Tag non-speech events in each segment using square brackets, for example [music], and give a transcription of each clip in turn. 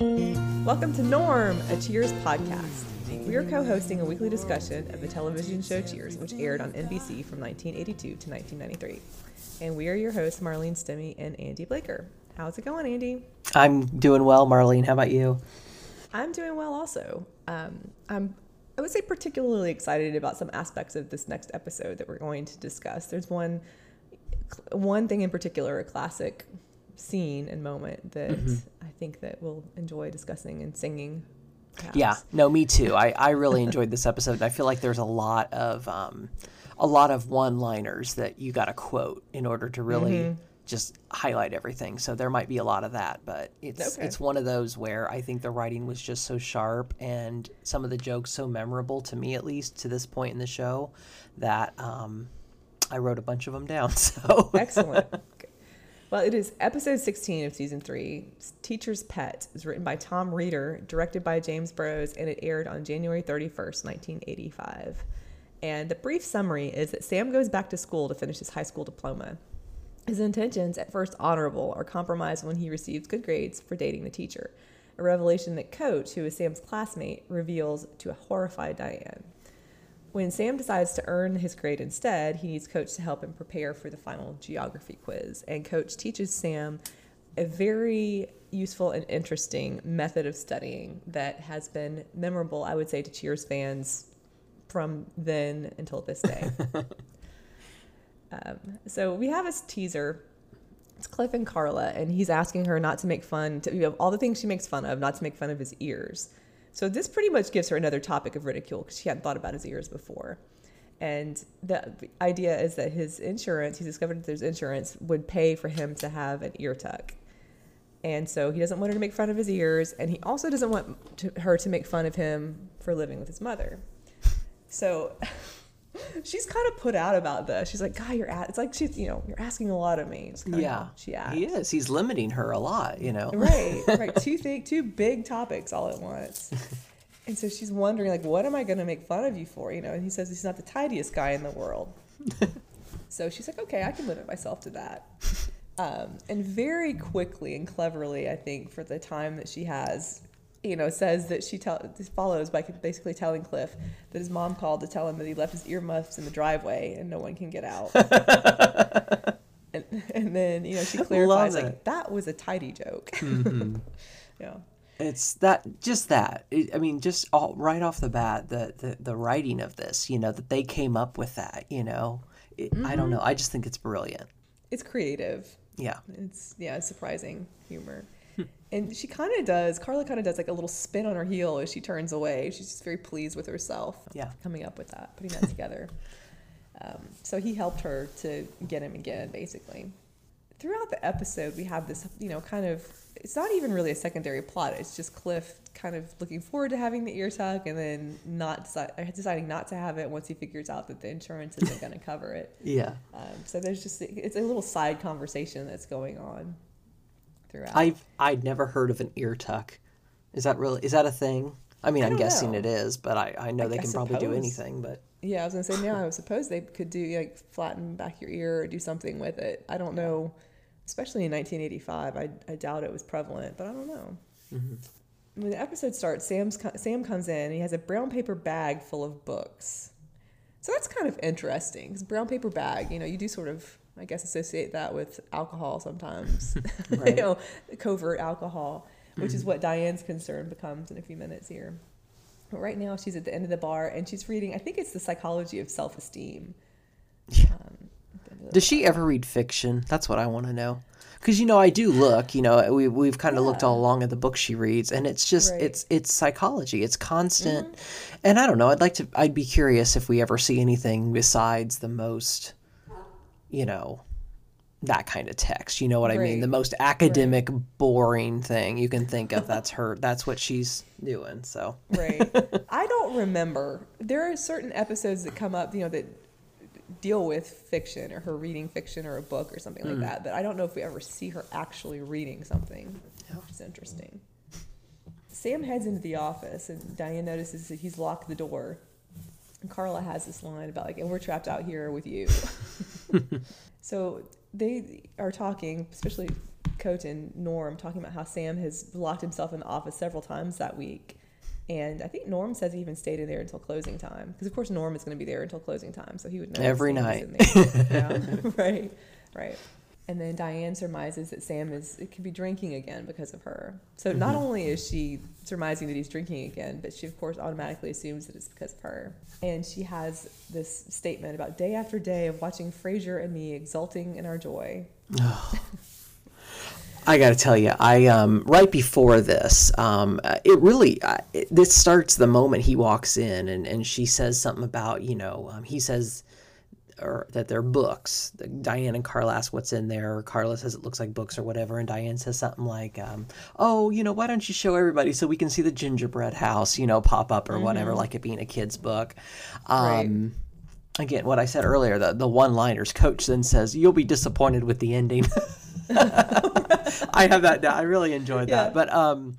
Welcome to Norm, a Cheers podcast. We are co hosting a weekly discussion of the television show Cheers, which aired on NBC from 1982 to 1993. And we are your hosts, Marlene Stimmy and Andy Blaker. How's it going, Andy? I'm doing well, Marlene. How about you? I'm doing well also. Um, I'm I would say particularly excited about some aspects of this next episode that we're going to discuss. There's one one thing in particular, a classic scene and moment that mm-hmm. I think that we'll enjoy discussing and singing. Perhaps. Yeah, no, me too. I, I really enjoyed this episode. I feel like there's a lot of um, a lot of one-liners that you got to quote in order to really mm-hmm. just highlight everything. So there might be a lot of that, but it's okay. it's one of those where I think the writing was just so sharp and some of the jokes so memorable to me, at least to this point in the show, that um, I wrote a bunch of them down. [laughs] So excellent. Well, it is episode 16 of season three. Teacher's Pet is written by Tom Reeder, directed by James Burrows, and it aired on January 31st, 1985. And the brief summary is that Sam goes back to school to finish his high school diploma. His intentions, at first honorable, are compromised when he receives good grades for dating the teacher. A revelation that Coach, who is Sam's classmate, reveals to a horrified Diane. When Sam decides to earn his grade instead, he needs Coach to help him prepare for the final geography quiz. And Coach teaches Sam a very useful and interesting method of studying that has been memorable, I would say, to Cheers fans from then until this day. [laughs] um, so we have a teaser. It's Cliff and Carla, and he's asking her not to make fun to, you know, all the things she makes fun of, not to make fun of his ears. So this pretty much gives her another topic of ridicule because she hadn't thought about his ears before. And the idea is that his insurance, he's discovered that there's insurance, would pay for him to have an ear tuck. And so he doesn't want her to make fun of his ears, and he also doesn't want to, her to make fun of him for living with his mother. So [laughs] she's kind of put out about this. She's like, "God, you're at." It's like she's, you know, you're asking a lot of me. yeah, she asks. He is. He's limiting her a lot. You know. Right. [laughs] Right. two thing, two big topics all at once. [laughs] And so she's wondering, like, what am I going to make fun of you for? You know, and he says he's not the tidiest guy in the world. [laughs] so she's like, okay, I can limit myself to that. Um, and very quickly and cleverly, I think, for the time that she has, you know, says that she tell, follows by basically telling Cliff that his mom called to tell him that he left his earmuffs in the driveway and no one can get out. [laughs] and, and then, you know, she clarifies, like, that was a tidy joke. [laughs] Mm-hmm. yeah. It's that, just that. I mean, just all right off the bat, the, the, the writing of this, you know, that they came up with that, you know. It, mm-hmm. I don't mm-hmm. know. I just think it's brilliant. It's creative. Yeah. It's, yeah, surprising humor. And she kind of does, Carla kind of does like a little spin on her heel as she turns away. She's just very pleased with herself. Yeah. Coming up with that, putting that together. Um, so he helped her to get him again, basically. Throughout the episode, we have this, you know, kind of, it's not even really a secondary plot. It's just Cliff kind of looking forward to having the ear tuck and then not deci- deciding not to have it once he figures out that the insurance isn't going to cover it. [laughs] Yeah. Um, so there's just, it's a little side conversation that's going on throughout. I've I'd never heard of an ear tuck. Is that really is that a thing? I mean, I am guessing know. it is, but I, I know they can probably do anything. But yeah, I was gonna say now. I suppose they could do like flatten back your ear or do something with it. I don't know, especially in 1985. I, I doubt it was prevalent, but I don't know. Mm-hmm. When the episode starts, Sam's Sam comes in. he has a brown paper bag full of books. So that's kind of interesting. Cause brown paper bag, you know, you do sort of I guess associate that with alcohol sometimes, [laughs] [laughs] you know, covert alcohol, which is mm. what Diane's concern becomes in a few minutes here. But right now, she's at the end of the bar and she's reading. I think it's the psychology of self-esteem. Yeah. Um, Does she ever read fiction? That's what I want to know. Because you know, I do look. You know, we we've kind of yeah. looked all along at the books she reads, and it's just right. it's it's psychology. It's constant, mm-hmm. and I don't know. I'd like to. I'd be curious if we ever see anything besides the most you know, that kind of text. You know what right. I mean? The most academic, right. boring thing you can think of. That's her. That's what she's doing. So right. [laughs] I don't remember. There are certain episodes that come up, you know, that deal with fiction or her reading fiction or a book or something mm. like that. But I don't know if we ever see her actually reading something, yeah. which is interesting. Sam heads into the office and Diane notices that he's locked the door. And Carla has this line about like, and we're trapped out here with you. [laughs] [laughs] so they are talking, especially Coach and Norm talking about how Sam has locked himself in the office several times that week. And I think Norm says he even stayed in there until closing time. Because, of course, Norm is going to be there until closing time. So he would know. Every night. yeah. [laughs] right. Right. And then Diane surmises that Sam is it could be drinking again because of her. So mm-hmm. not only is she surmising that he's drinking again, but she of course automatically assumes that it's because of her. And she has this statement about day after day of watching Frasier and me exulting in our joy. [sighs] I got to tell you, I um, right before this, um, it really uh, it, this starts the moment he walks in, and, and she says something about you know um, he says or that they're books. Diane and Carla ask what's in there. Or Carla says it looks like books or whatever, and Diane says something like, um, "Oh, you know, why don't you show everybody so we can see the gingerbread house, you know, pop up or mm-hmm. whatever, like it being a kid's book." Um, right. Again, what I said earlier, the the one liners. Coach then says, "You'll be disappointed with the ending." [laughs] I have that. I really enjoyed that, yeah. but um,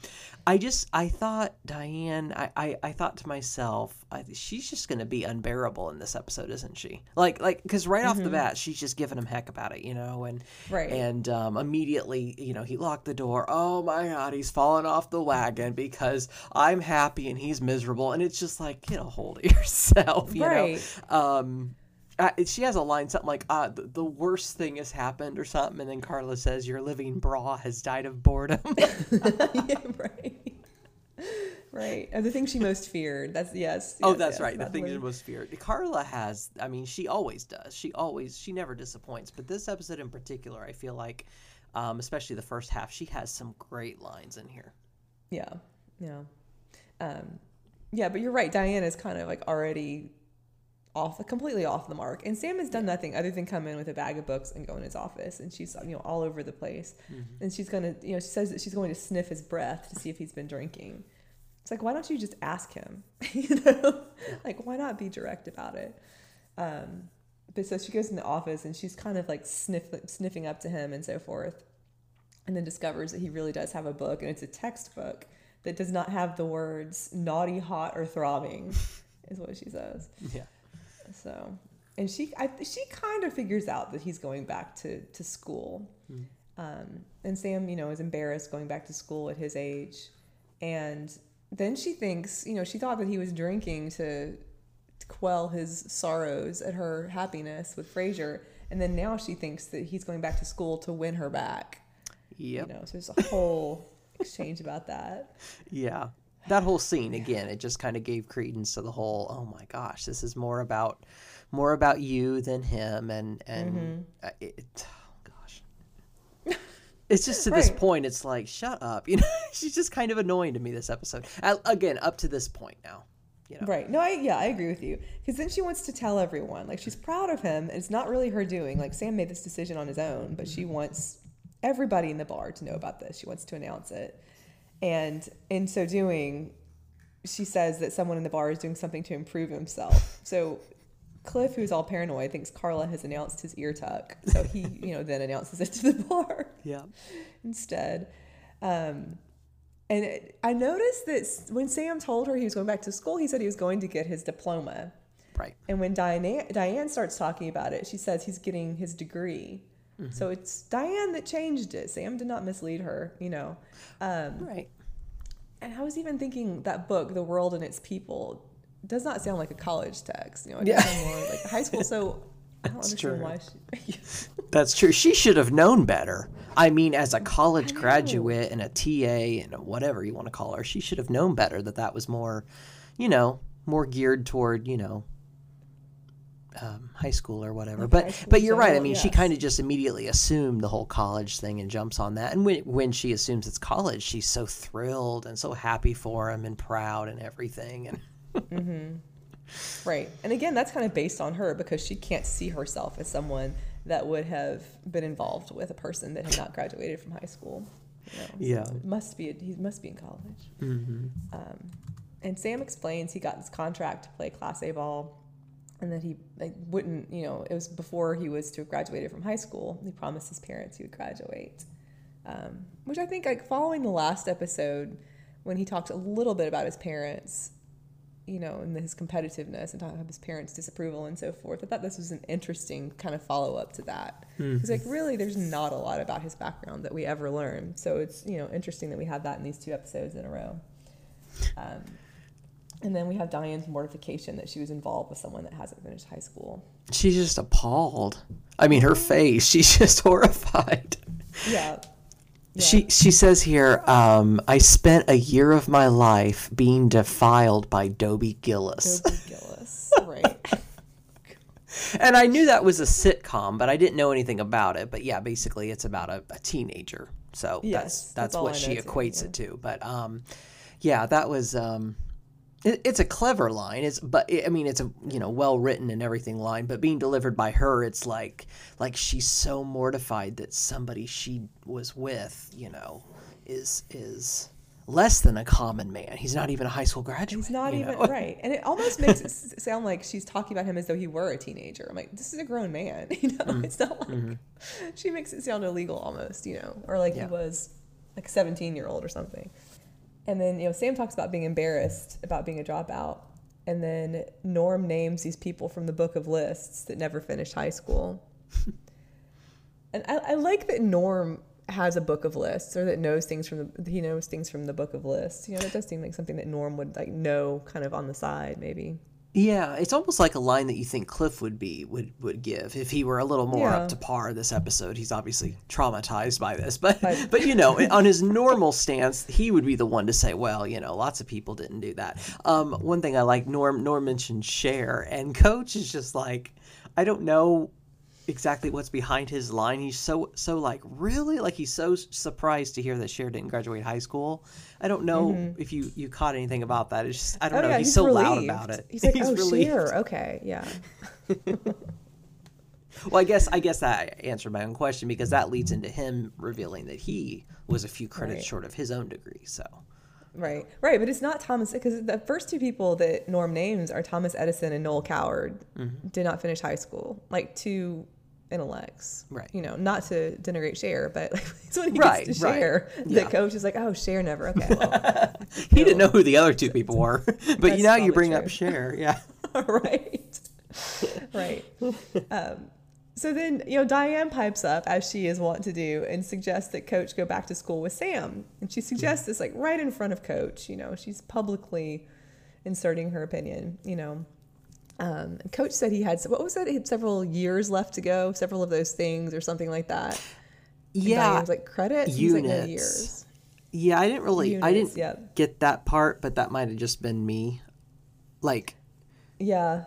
I just I thought Diane I I, I thought to myself I, she's just gonna be unbearable in this episode isn't she like like because right mm-hmm. off the mm-hmm. bat she's just giving him heck about it you know and right and um, immediately you know he locked the door oh my god he's fallen off the wagon because I'm happy and he's miserable and it's just like get a hold of [laughs] yourself you right. know um uh, she has a line something like uh, the, the, worst thing has happened or something and then carla says your living bra has died of boredom. [laughs] Yeah, right. Right. And the thing she most feared. That's yes, oh that's yes, right the thing she most feared. Carla has i mean she always does. She always she never disappoints. But this episode in particular i feel like um, especially the first half she has some great lines in here. Yeah yeah. Um, yeah but you're right. Diane is kind of like already off completely off the mark. And sam has done nothing other than come in with a bag of books and go in his office. And she's you know all over the place. Mm-hmm. and she's gonna you know she says that she's going to sniff his breath to see if he's been drinking. It's like why don't you just ask him? [laughs] You know? Like why not be direct about it? Um but so she goes in the office and she's kind of like sniff, sniffing up to him and so forth. And then discovers that he really does have a book and it's a textbook that does not have the words naughty hot or throbbing [laughs] is what she says. Yeah so, and she, I, she kind of figures out that he's going back to to school. Mm. Um, and Sam, you know, is embarrassed going back to school at his age. And then she thinks, you know, she thought that he was drinking to, to quell his sorrows at her happiness with Frasier. And then now she thinks that he's going back to school to win her back. Yep. You know, so there's a whole [laughs] exchange about that. Yeah that whole scene again it just kind of gave credence to the whole oh my gosh this is more about more about you than him and and mm-hmm. it, oh gosh it's just to right. this point it's like shut up [laughs] you know she's just kind of annoying to me this episode again up to this point now you know. Right. No, I yeah, I agree with you. Because then she wants to tell everyone. Like she's proud of him. It's not really her doing. Like Sam made this decision on his own, but she wants everybody in the bar to know about this. She wants to announce it. And in so doing, she says that someone in the bar is doing something to improve himself. So Cliff, who's all paranoid, thinks Carla has announced his ear tuck. So he, you know, then announces it to the [laughs] bar. Yeah. Instead. Um, and it, I noticed that when Sam told her he was going back to school, he said he was going to get his diploma. Right. And when Diane, Diane starts talking about it, she says he's getting his degree. Mm-hmm. So it's Diane that changed it. Sam did not mislead her, you know. Um, right. And I was even thinking that book, The World and Its People, does not sound like a college text. You know, it yeah. more like high school. [laughs] So I don't That's understand true. why she. [laughs] That's true. She should have known better. I mean, as a college graduate and a TA and whatever you want to call her, she should have known better that that was more, you know, more geared toward, you know, um, high school or whatever. but but you're right. I mean, yes. she kind of just immediately assumed the whole college thing and jumps on that. And when when she assumes it's college, she's so thrilled and so happy for him and proud and everything. And mm-hmm. right. And again, that's kind of based on her because she can't see herself as someone that would have been involved with a person that had not [laughs] graduated from high school. You know? Yeah. So must be he must be in college. Mm-hmm. Um, and Sam explains he got this contract to play Class A ball and that he like, wouldn't, you know, it was before he was to have graduated from high school. He promised his parents he would graduate, um, which I think, like following the last episode, when he talked a little bit about his parents, you know, and his competitiveness and talking about his parents' disapproval and so forth. I thought this was an interesting kind of follow up to that. It's like really, there's not a lot about his background that we ever learn. So it's you know interesting that we have that in these two episodes in a row. Um, and then we have Diane's mortification that she was involved with someone that hasn't finished high school. She's just appalled. I mean, her face, [laughs] she's just horrified. Yeah. Yeah. She she says here, um, I spent a year of my life being defiled by Dobie Gillis. Dobie [laughs] Gillis, right. [laughs] and I knew that was a sitcom, but I didn't know anything about it. But yeah, basically it's about a, a teenager. So yes, that's that's, that's what she equates too, yeah. it to. But um, yeah, that was um, it's a clever line. It's but I mean it's a you know well written and everything line. But being delivered by her, it's like like she's so mortified that somebody she was with, you know, is is less than a common man. He's not even a high school graduate. He's not even know? [laughs] right, and it almost makes it sound like she's talking about him as though he were a teenager. I'm like, this is a grown man. [laughs] You know, mm-hmm. it's not like mm-hmm. she makes it sound illegal almost. You know, or like yeah. he was like a 17 year old or something. And then, you know, Sam talks about being embarrassed about being a dropout. And then Norm names these people from the book of lists that never finished high school. [laughs] and I, I, like that Norm has a book of lists or that knows things from the he knows things from the book of lists. You know, that does seem like something that Norm would like know kind of on the side, maybe. Yeah, it's almost like a line that you think Cliff would be would would give if he were a little more yeah. up to par this episode. He's obviously traumatized by this, but but [laughs] you know, on his normal stance, he would be the one to say, "Well, you know, lots of people didn't do that." Um, one thing I like, Norm Norm mentioned Cher, and Coach is just like, I don't know exactly what's behind his line. He's so so like really like he's so surprised to hear that Cher didn't graduate high school. I don't know mm-hmm. if you you caught anything about that. It's just I don't oh, know. Yeah, he's, he's, so relieved. loud about it. He's like, [laughs] he's oh, relieved. Cher. Okay, yeah. [laughs] well, I guess I guess that answered my own question because that leads into him revealing that he was a few credits right. short of his own degree. So. Right, right, but it's not Thomas because the first two people that Norm names are Thomas Edison and Noel Coward. Mm-hmm. Did not finish high school, like two intellects. Right. You know, not to denigrate Cher, but like [laughs] when he right, gets to right. Cher, yeah. the coach is like, "Oh, Cher never." Okay, [laughs] well, he didn't know who the other two people were, [laughs] but you now you bring true. up Cher, yeah. right. right. Um, so then, you know, Diane pipes up as she is wont to do and suggests that Coach go back to school with Sam, and she suggests this like right in front of Coach. You know, she's publicly inserting her opinion. You know. Um, Coach said he had what was that? He had several years left to go, several of those things, or something like that. Yeah, was like credit units. Like, no years. Yeah, I didn't really, units, I didn't yeah. get that part, but that might have just been me. Like, yeah,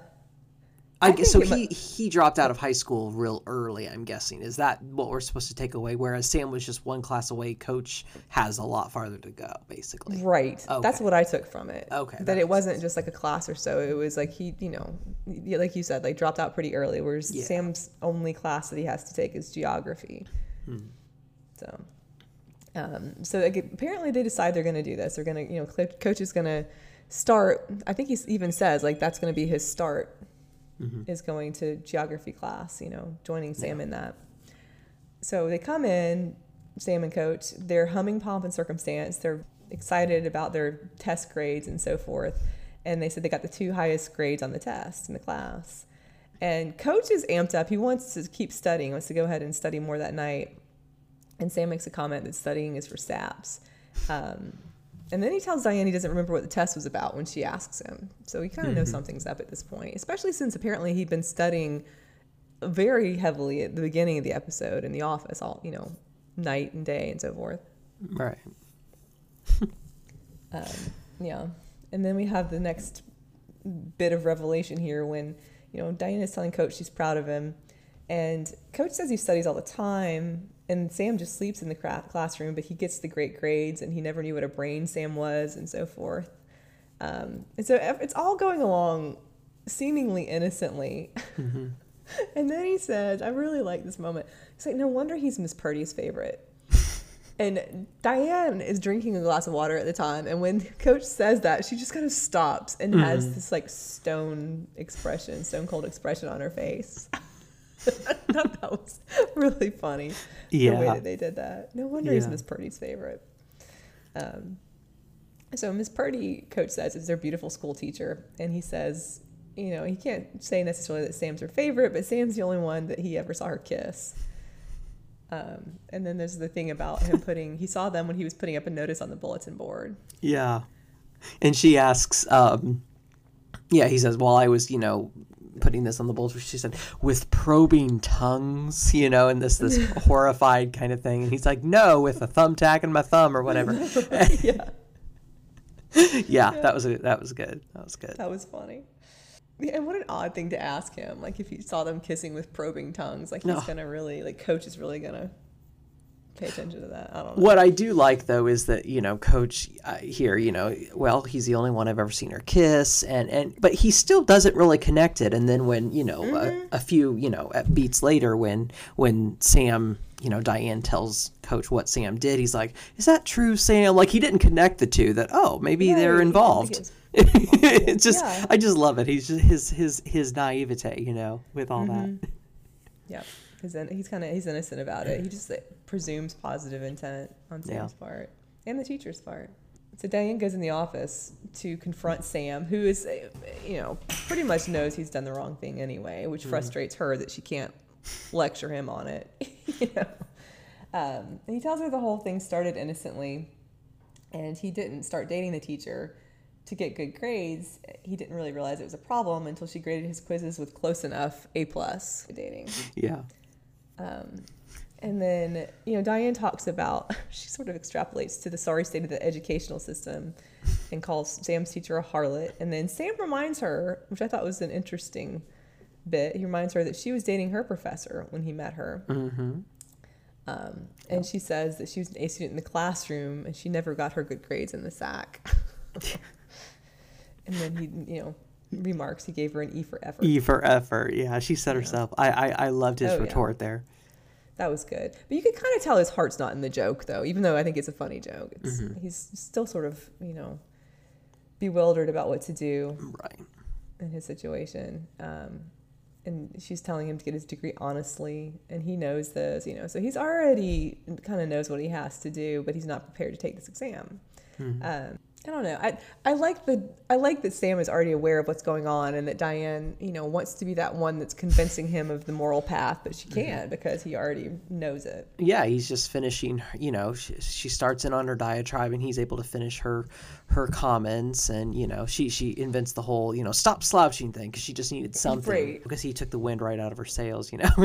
I, guess so. He he dropped out of high school real early. I'm guessing is that what we're supposed to take away? Whereas Sam was just one class away. Coach has a lot farther to go, basically. Right. Okay. That's what I took from it. Okay. That, it wasn't just like a class or so. It was like he, you know, like you said, like dropped out pretty early. Whereas yeah. Sam's only class that he has to take is geography. Hmm. So, um, so like, apparently they decide they're going to do this. They're going to, you know, coach is going to start. I think he even says like that's going to be his start mm-hmm. is going to geography class, you know, joining Sam yeah. in that. So they come in, Sam and Coach, they're humming pomp and circumstance. They're excited about their test grades and so forth. And they said they got the two highest grades on the test in the class. And Coach is amped up. He wants to keep studying, wants to go ahead and study more that night. And Sam makes a comment that studying is for saps. Um, and then he tells Diane he doesn't remember what the test was about when she asks him. So he kind of mm-hmm. knows something's up at this point, especially since apparently he'd been studying very heavily at the beginning of the episode in the office, all, you know, night and day and so forth. Right. [laughs] um, yeah. And then we have the next bit of revelation here when, you know, Diane is telling Coach she's proud of him. And Coach says he studies all the time, and Sam just sleeps in the classroom, but he gets the great grades, and he never knew what a brain Sam was, and so forth. Um, and so it's all going along seemingly innocently. Mm-hmm. [laughs] and then he says, I really like this moment. He's like, no wonder he's Miss Purdy's favorite. [laughs] and Diane is drinking a glass of water at the time, and when Coach says that, she just kind of stops and mm-hmm. has this like stone expression, stone cold expression on her face. [laughs] [laughs] that was really funny. Yeah. The way that they did that. No wonder yeah. he's Miss Purdy's favorite. Um, So Miss Purdy, coach says, is their beautiful school teacher, and he says, you know, he can't say necessarily that Sam's her favorite, but Sam's the only one that he ever saw her kiss. Um, and then there's the thing about him [laughs] putting, he saw them when he was putting up a notice on the bulletin board. Yeah. And she asks, um, yeah, he says, well, I was, you know, putting this on the bulletin, she said, with probing tongues, [laughs] you know, and this, this [laughs] horrified kind of thing. And he's like, no, with a thumbtack in my thumb or whatever. [laughs] yeah. yeah, that was a, that was good. That was good. That was funny. Yeah, and what an odd thing to ask him. Like if he saw them kissing with probing tongues, like he's no. gonna really like coach is really gonna pay attention to that. I don't know. What I do like though is that you know coach uh, here, you know, well he's the only one I've ever seen her kiss, and and but he still doesn't really connect it. And then when you know mm-hmm. a, a, few you know beats later, when when Sam you know Diane tells coach what Sam did, he's like, "Is that true, Sam?" Like he didn't connect the two. That oh maybe right. they're involved [laughs] it's just yeah. I just love it. He's just his his his naivete, you know, with all mm-hmm. [laughs] that. Yeah, he's he's kind of he's innocent about it. He just presumes positive intent on Sam's yeah. part and the teacher's part. So Diane goes in the office to confront Sam, who is, you know, pretty much knows he's done the wrong thing anyway, which mm-hmm. frustrates her that she can't lecture him on it. [laughs] you know, um, and he tells her the whole thing started innocently, and he didn't start dating the teacher to get good grades, he didn't really realize it was a problem until she graded his quizzes with close enough A plus dating. Yeah. Um, and then you know Diane talks about [laughs] she sort of extrapolates to the sorry state of the educational system, and calls Sam's teacher a harlot. And then Sam reminds her, which I thought was an interesting bit. He reminds her that she was dating her professor when he met her. Mm-hmm. Um, and she says that she was an A student in the classroom and she never got her good grades in the sack. [laughs] [laughs] And then he, you know, remarks he gave her an E for effort. E for effort. Yeah, she said yeah. herself. I, I, I loved his oh, retort yeah. there. That was good. But you could kind of tell his heart's not in the joke, though, even though I think it's a funny joke. Mm-hmm. He's still sort of, you know, bewildered about what to do. Right. In his situation. Um, and she's telling him to get his degree honestly and he knows this you know so he's already kind of knows what he has to do but he's not prepared to take this exam mm-hmm. um, I don't know. I I like the I like that Sam is already aware of what's going on and that Diane, you know, wants to be that one that's convincing him of the moral path, but she can't mm-hmm. because he already knows it. Yeah, he's just finishing. You know, she, she starts in on her diatribe and he's able to finish her her comments and you know she she invents the whole you know stop slouching thing because she just needed something right. because he took the wind right out of her sails. You know, [laughs]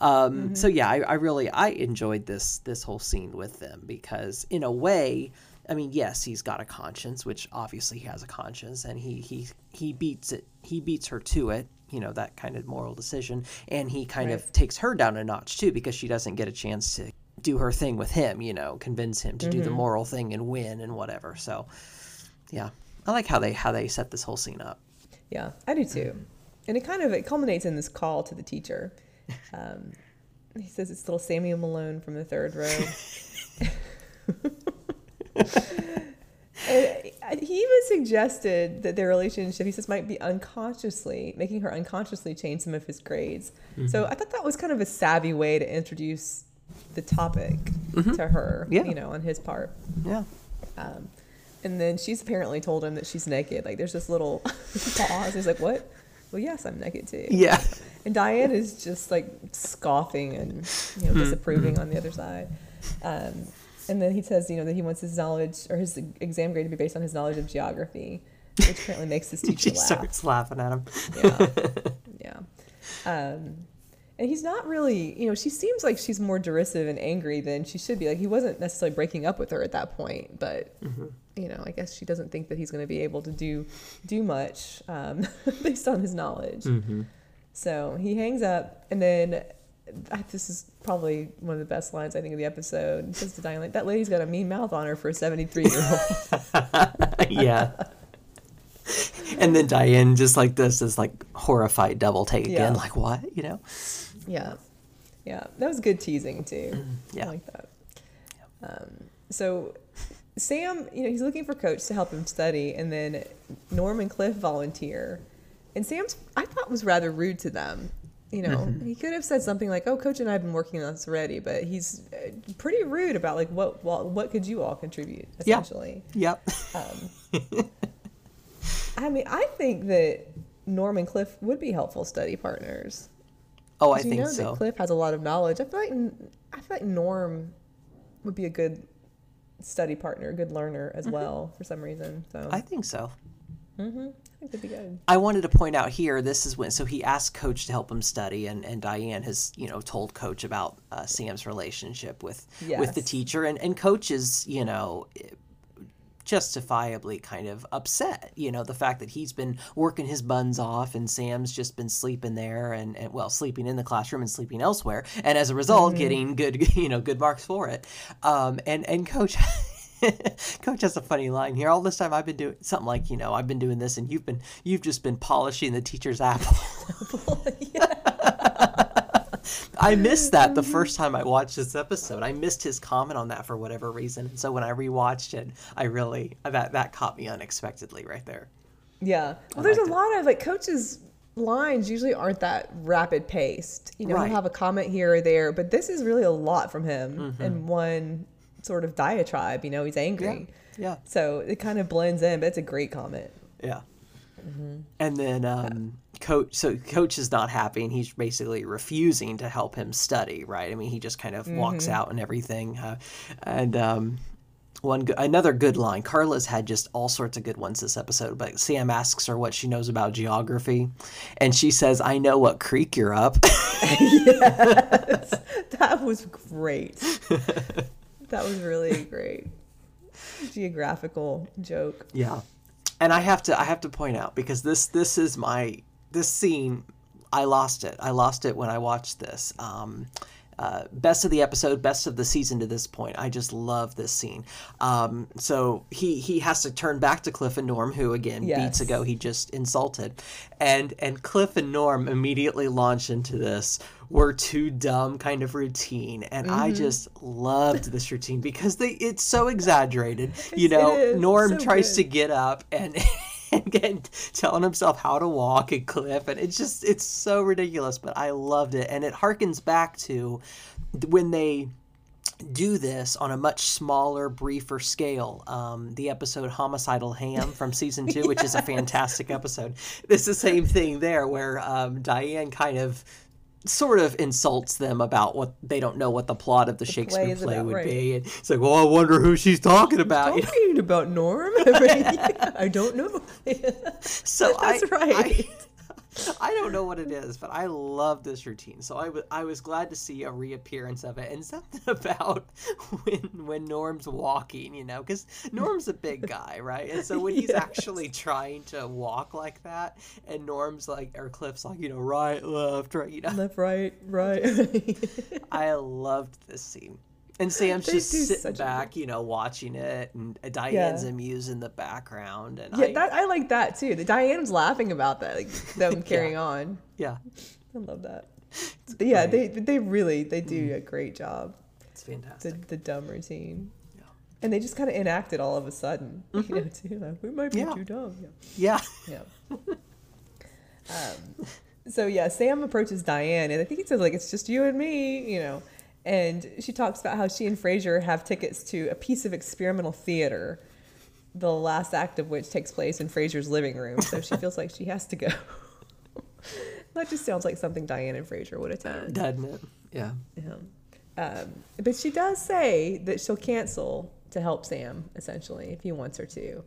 um, mm-hmm. so yeah, I, I really I enjoyed this this whole scene with them because in a way I mean, yes, he's got a conscience, which obviously he has a conscience, and he he he beats it. He beats her to it. You know that kind of moral decision, and he kind right. of takes her down a notch too because she doesn't get a chance to do her thing with him. You know, convince him to mm-hmm. do the mm-hmm. moral thing and win and whatever. So, yeah, I like how they how they set this whole scene up. Yeah, I do too, and it kind of it culminates in this call to the teacher. Um, he says it's little Samuel Malone from the third row. [laughs] [laughs] [laughs] he even suggested that their relationship, he says, might be unconsciously making her unconsciously change some of his grades. Mm-hmm. So I thought that was kind of a savvy way to introduce the topic mm-hmm. to her, yeah. you know, on his part. Yeah. Um, and then she's apparently told him that she's naked. Like there's this little [laughs] pause. He's like, "What?" Well, yes, I'm naked too. Yeah. And Diane is just like scoffing and you know mm-hmm. disapproving on the other side. Um, and then he says, you know, that he wants his knowledge or his exam grade to be based on his knowledge of geography, which apparently makes his [laughs] teacher laugh. starts laughing at him. yeah, [laughs] yeah. Um, and he's not really, you know, she seems like she's more derisive and angry than she should be. Like he wasn't necessarily breaking up with her at that point, but mm-hmm. you know, I guess she doesn't think that he's going to be able to do do much um, [laughs] based on his knowledge. Mm-hmm. So he hangs up, and then this is probably one of the best lines I think of the episode. Says to Diane, like, that lady's got a mean mouth on her for a 73 year old. [laughs] yeah. and then Diane just like this is like horrified double take yeah. again, like what, you know? Yeah. Yeah. That was good teasing too. [clears throat] Yeah. I like that. Um, so Sam, you know, he's looking for coach to help him study, and then Norm and Cliff volunteer. And Sam's, I thought, was rather rude to them You know, mm-hmm. he could have said something like, "Oh, coach and I have been working on this already," but he's uh, pretty rude about like what what, what could you all contribute essentially. Yep. Um, [laughs] I mean, I think that Norm and Cliff would be helpful study partners. Oh, I think know so. That Cliff has a lot of knowledge. I feel like I feel like Norm would be a good study partner, a good learner as mm-hmm. well for some reason. So I think so. Mm-hmm. I think be good. I wanted to point out here. This is when so he asked Coach to help him study, and, and Diane has you know told Coach about uh, Sam's relationship with yes. with the teacher, and and Coach is you know justifiably kind of upset. You know, the fact that he's been working his buns off and Sam's just been sleeping there and, and well, sleeping in the classroom and sleeping elsewhere, and as a result, mm. getting good, [laughs] you know, good marks for it. Um, and and coach. [laughs] [laughs] Coach has a funny line here. All this time I've been doing something like, you know, I've been doing this and you've been you've just been polishing the teacher's apple. [laughs] I missed that the first time I watched this episode. I missed his comment on that for whatever reason. And so when I rewatched it, I really that that caught me unexpectedly right there. Yeah. Well, there's a it. lot of like coaches lines usually aren't that rapid paced. You know, right. he'll have a comment here or there, but this is really a lot from him mm-hmm. in one sort of diatribe. You know, he's angry. Yeah. yeah. So it kind of blends in, but it's a great comment. Yeah. Mm-hmm. And then um, coach so coach is not happy and he's basically refusing to help him study right i mean he just kind of mm-hmm. walks out and everything uh, and um, one another good line carla's had just all sorts of good ones this episode but sam asks her what she knows about geography and she says i know what creek you're up [laughs] yes that was great [laughs] that was really a great geographical joke yeah and I have to I have to point out because this this is my this scene, I lost it. I lost it when I watched this. Um, uh, best of the episode, best of the season to this point. I just love this scene. Um, so he he has to turn back to Cliff and Norm, who again yes. beats ago he just insulted, and and Cliff and Norm immediately launch into this we're too dumb kind of routine, and mm-hmm. I just loved this routine because they it's so exaggerated. [laughs] You know, Norm so tries good. to get up and. [laughs] [laughs] and getting, telling himself how to walk and cliff and it's just it's so ridiculous but i loved it and it harkens back to when they do this on a much smaller, briefer scale. Um, the episode Homicidal Ham from season two, which is a [laughs] fantastic episode. It's the same thing there, where um, Diane kind of sort of insults them about what they don't know what the plot of the, the Shakespeare play, play would right. be. And it's like, well, I wonder who she's talking about. Talking about Norm? [laughs] [laughs] I don't know. [laughs] so that's I, right. I, I don't know what it is, but I love this routine. So I, w- I was glad to see a reappearance of it and something [laughs] about when when Norm's walking, you know, because Norm's a big guy, right? And so when he's [laughs] yes. actually trying to walk like that, and Norm's like, or Cliff's like, you know, right, left, right, you know, left, right, right. [laughs] I loved this scene. And Sam's [laughs] just sitting back, a... you know, watching it, and Diane's yeah. amused in the background. And yeah, I, that, I like that too. The Diane's laughing about that, like them [laughs] carrying yeah. on. Yeah, I love that. Yeah, they they really they do mm. a great job. It's fantastic. The, the dumb routine. Yeah. And they just kind of enact it all of a sudden, mm-hmm. [laughs] you know, too. Like, we might be yeah. too dumb. Yeah. Yeah. yeah. um, so yeah, Sam approaches Diane, and I think he says like, "It's just you and me," you know and she talks about how she and Frasier have tickets to a piece of experimental theater, the last act of which takes place in Frasier's living room. So she feels like she has to go. [laughs] that just sounds like something Diane and Frasier would attend. Doesn't it? Yeah. Yeah. Um, but she does say that she'll cancel to help Sam, essentially, if he wants her to.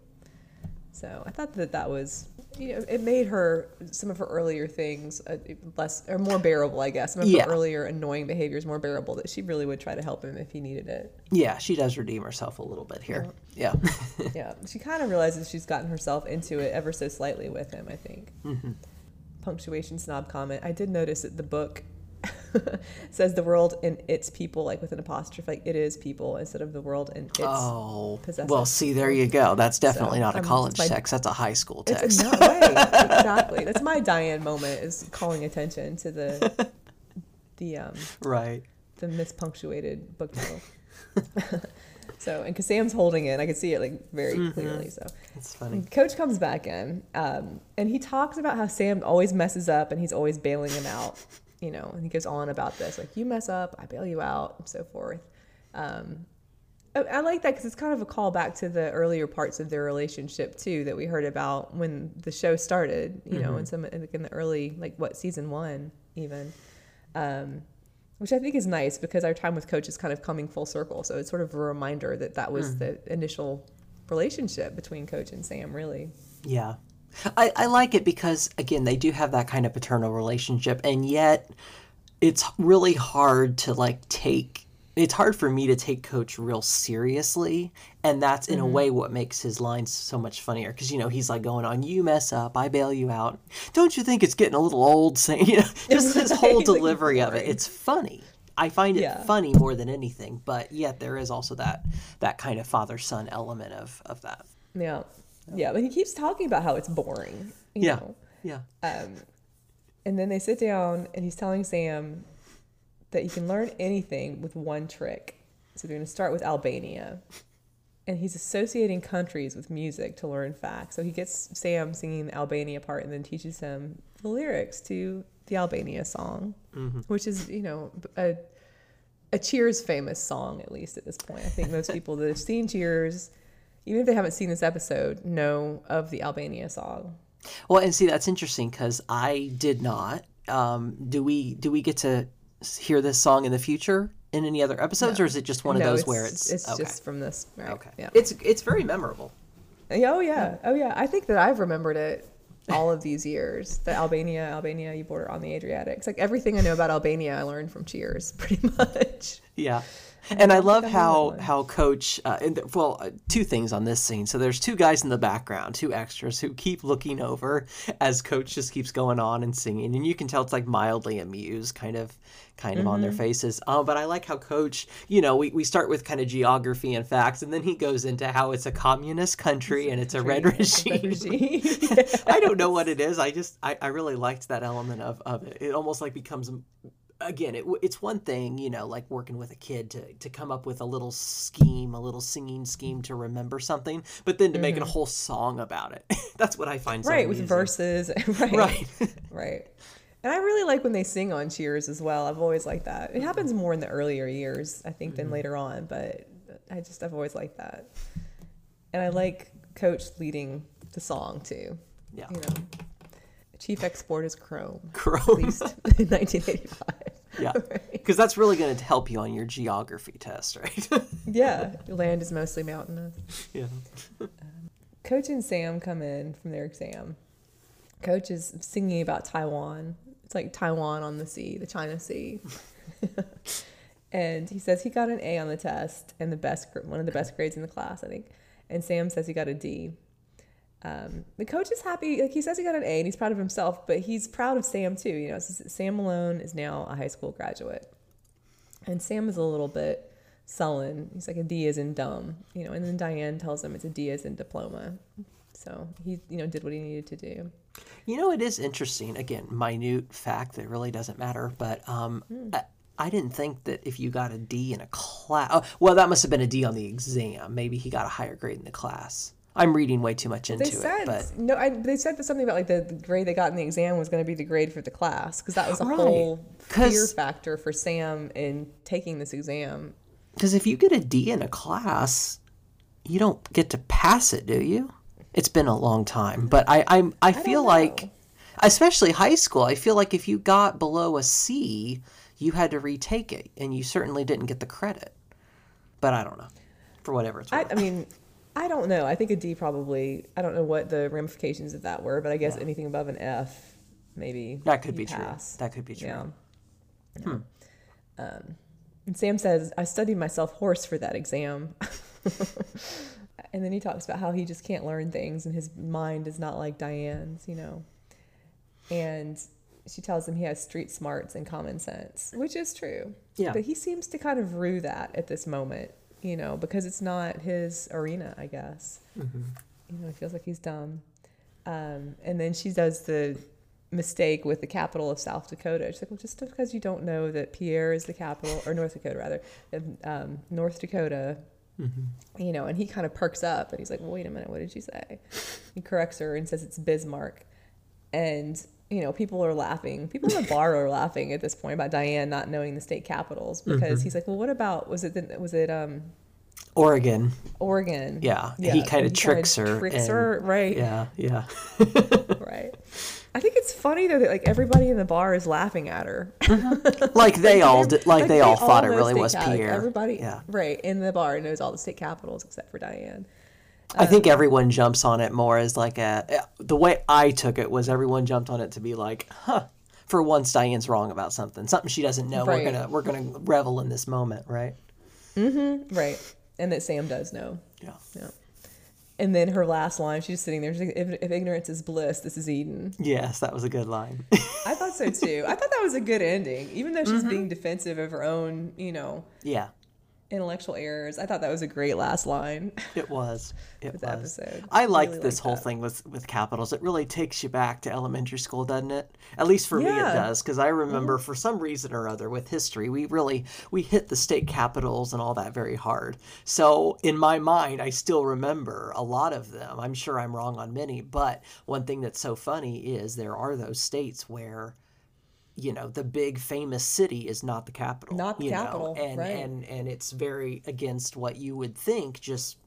So I thought that that was you know, it made her some of her earlier things uh, less or more bearable, I guess. Some of yeah. her earlier annoying behaviors more bearable. That she really would try to help him if he needed it. Yeah, she does redeem herself a little bit here. Yeah, yeah. [laughs] yeah. She kind of realizes she's gotten herself into it ever so slightly with him. I think. Mm-hmm. Punctuation snob comment. I did notice that the book [laughs] says the world and its people, like with an apostrophe, like it is people instead of the world and its oh. Well, see, there you go. That's definitely so, not a college my, text. That's a high school text. no way. [laughs] exactly. That's my Diane moment is calling attention to the the um right the mispunctuated book title. [laughs] so and because Sam's holding it, I can see it like very mm-hmm. clearly. So it's funny. Coach comes back in, um, and he talks about how Sam always messes up and he's always bailing him out you know, and he goes on about this, like you mess up, I bail you out, and so forth. Um, I, I like that because it's kind of a callback to the earlier parts of their relationship too that we heard about when the show started. You know, in some like in the early like what season one even. Um, which I think is nice because our time with Coach is kind of coming full circle. So it's sort of a reminder that that was mm. the initial relationship between Coach and Sam, really. Yeah. I, I like it because, again, they do have that kind of paternal relationship, and yet it's really hard to like take it's hard for me to take coach real seriously and that's in mm-hmm. a way what makes his lines so much funnier because you know he's like going on you mess up i bail you out. Don't you think it's getting a little old saying [laughs] you know just his whole [laughs] delivery of it. It's funny. I find it yeah. funny more than anything but yet there is also that that kind of father son element of of that. Yeah yeah but he keeps talking about how it's boring yeah know? yeah um and then they sit down and he's telling sam that you can learn anything with one trick. So they're going to start with Albania. And he's associating countries with music to learn facts. So he gets Sam singing the Albania part and then teaches him the lyrics to the Albania song, mm-hmm. which is, you know, a, a Cheers famous song, at least at this point. I think most people that have seen Cheers, even if they haven't seen this episode, know of the Albania song. Well, and see, that's interesting because I did not. Um, do we do we get to hear this song in the future in any other episodes, no. or is it just one of those it's, where it's it's okay. just from this? Right. Okay, yeah, it's it's very memorable. Oh yeah, oh yeah. I think that I've remembered it all of these years. The Albania, Albania, you border on the Adriatic. It's like everything I know about Albania, I learned from Cheers, [laughs] pretty much. Yeah. And I love how how Coach. Uh, the, well, uh, two things on this scene. So there's two guys in the background, two extras who keep looking over as Coach just keeps going on and singing, and you can tell it's like mildly amused, kind of, kind of mm-hmm. on their mm-hmm. faces. Uh, but I like how Coach. You know, we we start with kind of geography and facts, and then he goes into how it's a communist country and it's a red regime. regime. [laughs] I don't know what it is. I just I, I really liked that element of of it. It almost like becomes again, it, it's one thing, you know, like working with a kid to, to come up with a little scheme, a little singing scheme to remember something, but then to mm-hmm. make a whole song about it. [laughs] That's what I find so right with verses, [laughs] [laughs] right, right, right. And I really like when they sing on Cheers as well. I've always liked that. It happens more in the earlier years, I think, than mm-hmm. later on, but I just I've always liked that. And I like Coach leading the song too. Yeah. You know chief export is chrome. Chrome. At least [laughs] in 1985. Yeah. Because right. that's really going to help you on your geography test, right? [laughs] yeah. Land is mostly mountainous. Yeah. Um, Coach and Sam come in from their exam. Coach is singing about Taiwan. It's like Taiwan on the sea, the China Sea. [laughs] and he says he got an A on the test and the best one of the best grades in the class, I think. And Sam says he got a D. Um, the coach is happy. Like he says he got an A and he's proud of himself, but he's proud of Sam too. You know, Sam Malone is now a high school graduate, and Sam is a little bit sullen. He's like a D is in dumb, you know. And then Diane tells him it's a D is in diploma. So he, you know, did what he needed to do. You know, it is interesting. Again, minute fact that really doesn't matter, but um, mm. I, I didn't think that if you got a D in a class, oh, well, that must have been a D on the exam. Maybe he got a higher grade in the class. I'm reading way too much into they said, it. But no, I, they said that something about like the, the, grade they got in the exam was going to be the grade for the class because that was a right. whole fear factor for Sam in taking this exam. Because if you get a D in a class, you don't get to pass it, do you? It's been a long time, but I I'm, I, I feel like, especially high school, I feel like if you got below a C, you had to retake it, and you certainly didn't get the credit. But I don't know, for whatever it's worth. I, I mean. I don't know. I think a D probably. I don't know what the ramifications of that were, but I guess yeah. anything above an F, maybe that could be pass. true. That could be true. Yeah. Hmm. Um, and Sam says, "I studied myself hoarse for that exam." [laughs] and then he talks about how he just can't learn things, and his mind is not like Diane's, you know. And she tells him he has street smarts and common sense, which is true. Yeah. But he seems to kind of rue that at this moment you know, because it's not his arena, I guess. Mm-hmm. You know, he feels like he's dumb. Um, and then she does the mistake with the capital of South Dakota. She's like, well, just because you don't know that Pierre is the capital, or North Dakota rather, um, North Dakota, mm-hmm. you know, and he kind of perks up and he's like, well, wait a minute, what did you say? He corrects her and says it's Bismarck. And you know, people are laughing. People in the bar are laughing at this point about Diane not knowing the state capitals because mm-hmm. he's like, well, what about was it the, was it um Oregon. Oregon. Yeah, yeah. he kind of tricks her. Tricks and, her, right? Yeah, yeah. [laughs] right. I think it's funny though that like everybody in the bar is laughing at her. Mm-hmm. [laughs] like they all did, like, like they, they, all thought it really was Pierre. Everybody, yeah, right in the bar knows all the state capitals except for Diane. I think um, everyone jumps on it more as like a. The way I took it was everyone jumped on it to be like, huh. For once, Diane's wrong about something. Something she doesn't know. Right. We're gonna we're gonna revel in this moment, right? Mm-hmm. Right and that Sam does know. Yeah. Yeah. And then her last line, she's sitting there. She's like, if, if ignorance is bliss, this is Eden. Yes, that was a good line. I thought so too. I thought that was a good ending, even though she's mm-hmm. being defensive of her own, you know. Yeah intellectual errors. I thought that was a great last line. [laughs] It was. [laughs] It was. Episode. I liked really this whole that. thing with with capitals. It really takes you back to elementary school, doesn't it? At least for yeah. me, it does. Because I remember, mm-hmm. for some reason or other, with history, we really we hit the state capitals and all that very hard. So in my mind, I still remember a lot of them. I'm sure I'm wrong on many, but one thing that's so funny is there are those states where you know the big famous city is not the capital not the capital know? and right. and and it's very against what you would think just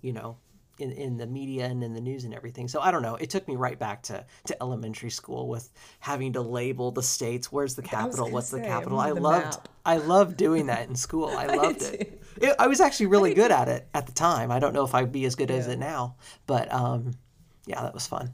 you know in, in the media and in the news and everything so i don't know it took me right back to to elementary school with having to label the states where's the capital what's say, the capital i loved map. i loved doing that in school [laughs] i loved I it. it. i was actually really good at it at the time i don't know if i'd be as good yeah. as it now but um yeah that was fun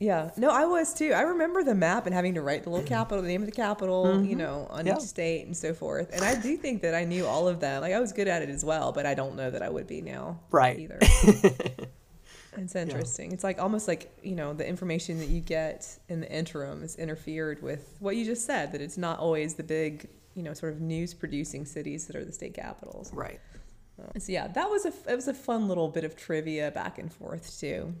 yeah, no, I was too. I remember the map and having to write the little [clears throat] capital, the name of the capital, mm-hmm. you know, on yeah. each state and so forth. And I do think that I knew all of them. Like I was good at it as well, but I don't know that I would be now. Right. Either. [laughs] it's interesting. Yeah. It's like almost like, you know, the information that you get in the interim is interfered with what you just said, that it's not always the big, you know, sort of news producing cities that are the state capitals. Right. So yeah, that was a it was a fun little bit of trivia back and forth too.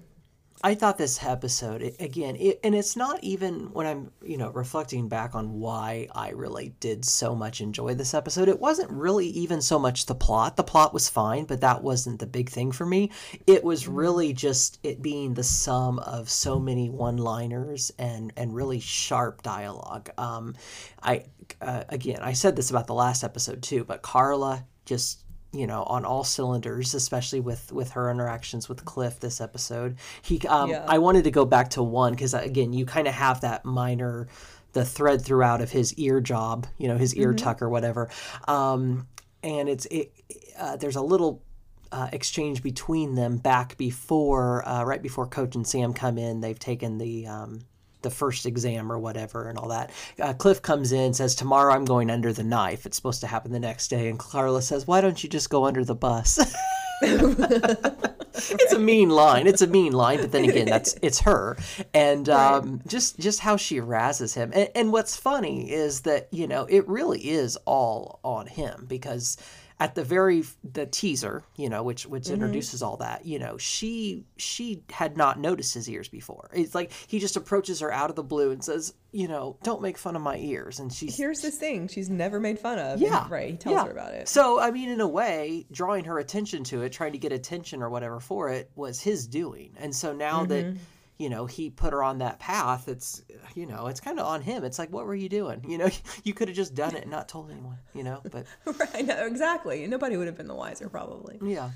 I thought this episode again, it, and it's not even when I'm you know reflecting back on why I really did so much enjoy this episode. It wasn't really even so much the plot. The plot was fine, but that wasn't the big thing for me. It was mm-hmm. really just it being the sum of so many one-liners and and really sharp dialogue. Um, I uh, again, I said this about the last episode too, but Carla just you know on all cylinders especially with with her interactions with cliff this episode he um yeah. i wanted to go back to one because uh, again you kind of have that minor the thread throughout of his ear job you know his ear mm-hmm. tuck or whatever um and it's it uh, there's a little uh, exchange between them back before uh, right before coach and sam come in they've taken the um the first exam or whatever and all that. Uh, Cliff comes in says, "Tomorrow I'm going under the knife. It's supposed to happen the next day." And Carla says, "Why don't you just go under the bus?" [laughs] it's a mean line. It's a mean line, but then again, that's [laughs] it's her, and um, right. just just how she razzes him. And, and what's funny is that you know it really is all on him because at the very the teaser, you know, which which mm-hmm. introduces all that, you know, she she had not noticed his ears before. It's like he just approaches her out of the blue and says, you know, don't make fun of my ears. And she's here's this thing she's never made fun of. Yeah, and, right. He tells yeah. her about it. So I mean, in a way, drawing her attention to it, trying to get attention or whatever for it, was his doing. And so now mm-hmm. that you know he put her on that path it's you know it's kind of on him. It's like what were you doing? You know [laughs] you could have just done it and not told anyone you know but [laughs] right no, exactly. Nobody would have been the wiser probably. Yeah.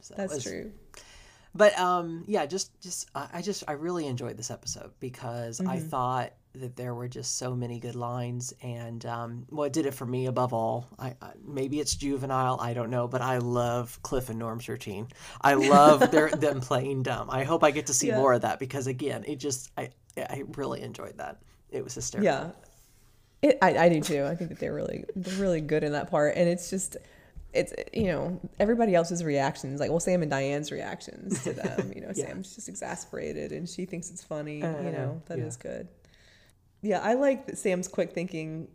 So that's true but um yeah just just i just i really enjoyed this episode because mm-hmm. i thought that there were just so many good lines and um, what did it for me above all. I, I, maybe it's juvenile i don't know but i love cliff and norm's routine. I love their, [laughs] them playing dumb. I hope i get to see yeah. more of that because again it just i i really enjoyed that. It was hysterical. Yeah. It, I, I do too. I think that they're really they're really good in that part. And it's just it's you know everybody else's reactions like well sam and diane's reactions to [laughs] them you know yeah. sam's just exasperated and she thinks it's funny uh, you know that yeah. is good yeah, I like Sam's quick thinking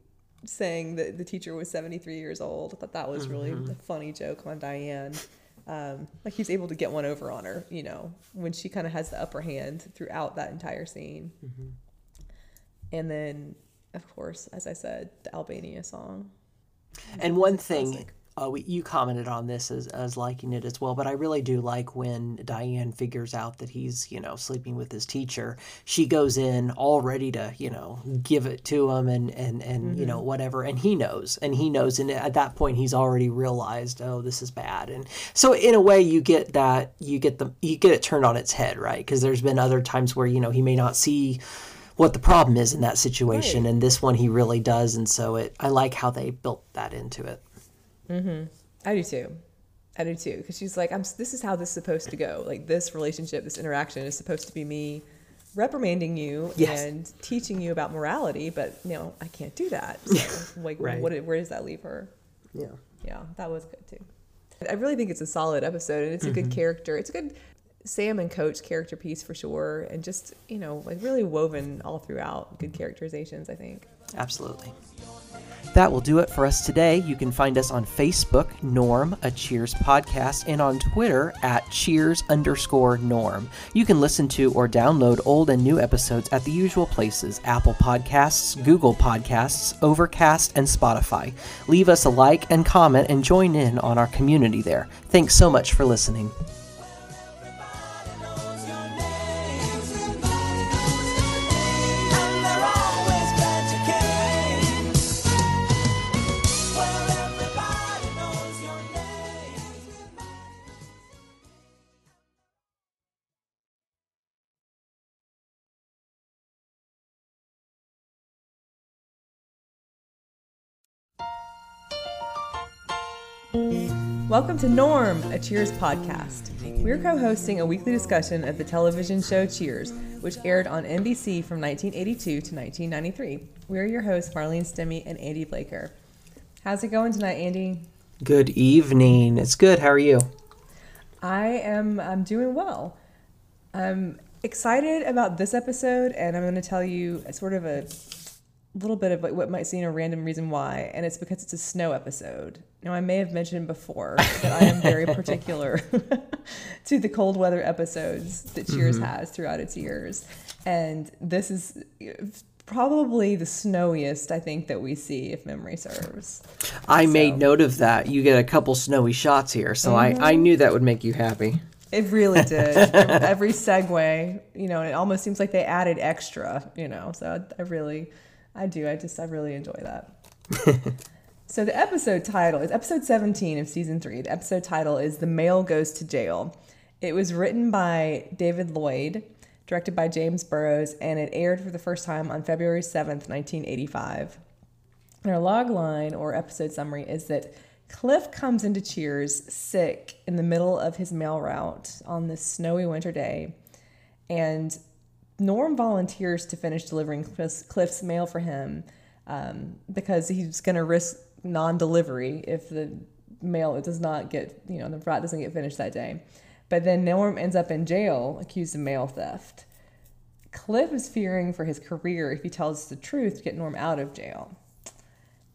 saying that the teacher was 73 years old. I thought that was really mm-hmm. a funny joke on Diane. Um, like he's able to get one over on her, you know, when she kind of has the upper hand throughout that entire scene. Mm-hmm. And then, of course, as I said, the Albania song. And one thing uh, we, you commented on this as, as liking it as well, but I really do like when Diane figures out that he's, you know, sleeping with his teacher. She goes in all ready to, you know, give it to him and, and, and mm-hmm. you know, mm-hmm. whatever. And he knows, and he knows. And at that point, he's already realized, oh, this is bad. And so in a way, you get that, you get the, you get it turned on its head, right? Because there's been other times where, you know, he may not see what the problem is in that situation. Right. And this one, he really does. And so it, I like how they built that into it. Mm-hmm. I do too. I do too. Because she's like, I'm. This is how this is supposed to go. Like this relationship, this interaction is supposed to be me reprimanding you yes. and teaching you about morality. But you know, I can't do that. [laughs] So, like, right. what? Where does that leave her? Yeah. Yeah, that was good too. I really think it's a solid episode, and it's a mm-hmm. good character. It's a good Sam and Coach character piece for sure, and just you know, like really woven all throughout. Good characterizations, I think. Absolutely. That will do it for us today. You can find us on Facebook, Norm, a Cheers podcast, and on Twitter at Cheers underscore Norm. You can listen to or download old and new episodes at the usual places Apple Podcasts, Google Podcasts, Overcast, and Spotify. Leave us a like and comment and join in on our community there. Thanks so much for listening. Welcome to Norm, a Cheers podcast. We're co hosting a weekly discussion of the television show Cheers, which aired on NBC from 1982 to 1993. We're your hosts, Marlene Stemmy and Andy Blaker. How's it going tonight, Andy? Good evening. It's good. How are you? I am I'm doing well. I'm excited about this episode, and I'm going to tell you sort of a little bit of like what might seem a random reason why, and it's because it's a snow episode. Now, I may have mentioned before that I am very [laughs] particular [laughs] to the cold weather episodes that Cheers mm-hmm. has throughout its years, and this is probably the snowiest I think that we see, if memory serves. I so. made note of that. You get a couple snowy shots here, so mm-hmm. I I knew that would make you happy. It really [laughs] did. Every segue, you know, it almost seems like they added extra, you know. So I really I do. I just I really enjoy that. [laughs] so the episode title is episode 17 of season 3. The episode title is The Male Goes to Jail. It was written by David Lloyd, directed by James Burrows, and it aired for the first time on February 7th, 1985. And our log line or episode summary is that Cliff comes into Cheers sick in the middle of his mail route on this snowy winter day. And Norm volunteers to finish delivering Cliff's, Cliff's mail for him um, because he's going to risk non-delivery if the mail does not get, you know, the rat doesn't get finished that day. But then Norm ends up in jail accused of mail theft. Cliff is fearing for his career if he tells the truth to get Norm out of jail.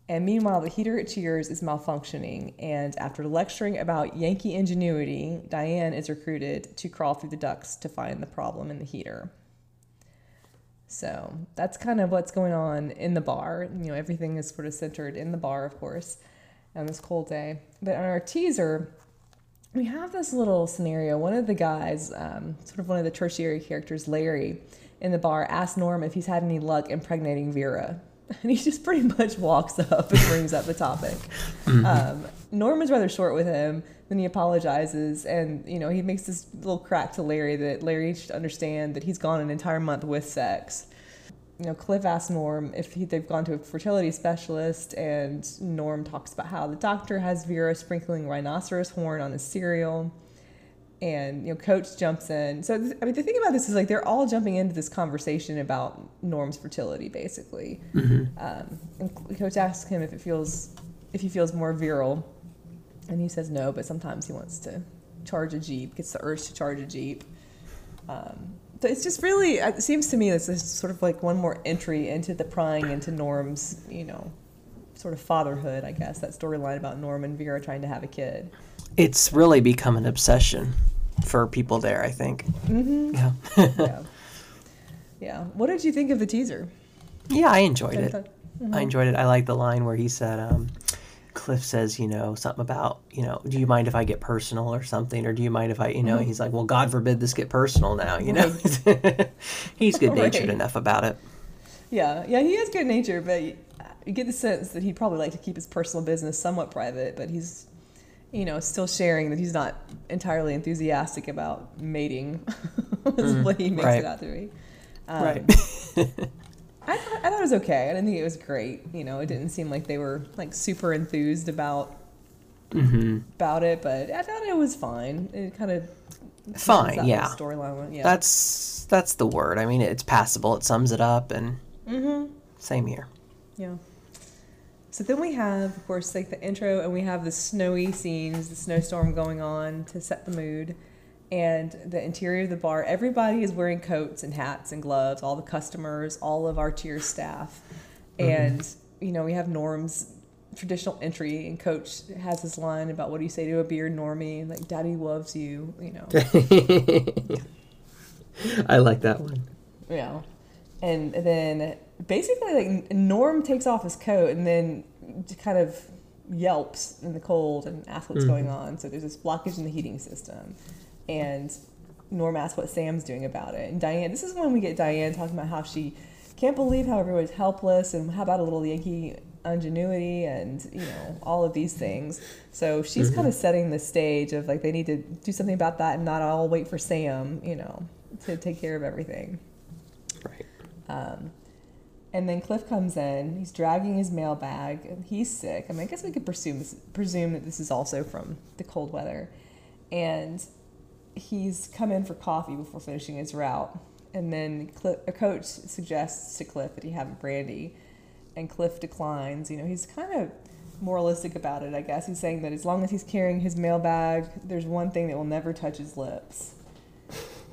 And meanwhile, the heater at Cheers is malfunctioning, and after lecturing about Yankee ingenuity, Diane is recruited to crawl through the ducts to find the problem in the heater. So that's kind of what's going on in the bar. You know, everything is sort of centered in the bar, of course, on this cold day. But on our teaser, we have this little scenario. One of the guys, um, sort of one of the tertiary characters, Larry, in the bar, asks Norm if he's had any luck impregnating Vera. [laughs] And he just pretty much walks up and brings up the topic. Mm-hmm. Um, Norm is rather short with him. Then he apologizes, and you know he makes this little crack to Larry that Larry should understand that he's gone an entire month with sex. You know, Cliff asks Norm if he, they've gone to a fertility specialist, and Norm talks about how the doctor has Vera sprinkling rhinoceros horn on his cereal and you know coach jumps in so th- i mean the thing about this is like they're all jumping into this conversation about norm's fertility basically mm-hmm. um, and coach asks him if it feels if he feels more virile and he says no but sometimes he wants to charge a jeep gets the urge to charge a jeep um, so it's just really it seems to me this is sort of like one more entry into the prying into norm's you know sort of fatherhood i guess that storyline about norm and vera trying to have a kid it's really become an obsession for people there. I think. Mm-hmm. Yeah. yeah. [laughs] Yeah. What did you think of the teaser? Yeah, I enjoyed it. Mm-hmm. I enjoyed it. I like the line where he said, um, Cliff says, you know, something about, you know, do you mind if I get personal or something, or do you mind if I, you know, mm-hmm. he's like, well, God forbid this get personal now, you know. [laughs] he's good [laughs] natured right. enough about it. Yeah, yeah, he is good natured, but you get the sense that he'd probably like to keep his personal business somewhat private, but he's, you know, still sharing that he's not entirely enthusiastic about mating, [laughs] is mm, what he makes right. it out to be. Um, right. I thought, I thought it was okay. I didn't think it was great. You know, it didn't seem like they were like super enthused about mm-hmm. about it, but I thought it was fine. It kind of fine, yeah. Storyline, yeah. That's that's the word. I mean, it's passable. It sums it up, and mm-hmm. same here. Yeah. So then we have, of course, like the intro, and we have the snowy scenes, the snowstorm going on to set the mood and the interior of the bar everybody is wearing coats and hats and gloves all the customers all of our cheers staff. Mm-hmm. and you know we have norm's traditional entry and coach has his line about what do you say to a beard normie? Like daddy loves you you know. [laughs] I like that one. Yeah. And then basically like norm takes off his coat and then kind of yelps in the cold and asks what's mm-hmm. going on. So there's this blockage in the heating system and Norm asks what Sam's doing about it. And Diane, this is when we get Diane talking about how she can't believe how everyone's helpless and how about a little Yankee ingenuity and you know all of these things. So she's mm-hmm. kind of setting the stage of like they need to do something about that and not all wait for Sam, you know, to take care of everything. Right. Um, and then Cliff comes in. He's dragging his mail bag. He's sick. I mean, I guess we could presume presume that this is also from the cold weather. And he's come in for coffee before finishing his route. And then Cliff, a coach suggests to Cliff that he have a brandy, and Cliff declines. You know, he's kind of moralistic about it, I guess. He's saying that as long as he's carrying his mailbag, there's one thing that will never touch his lips.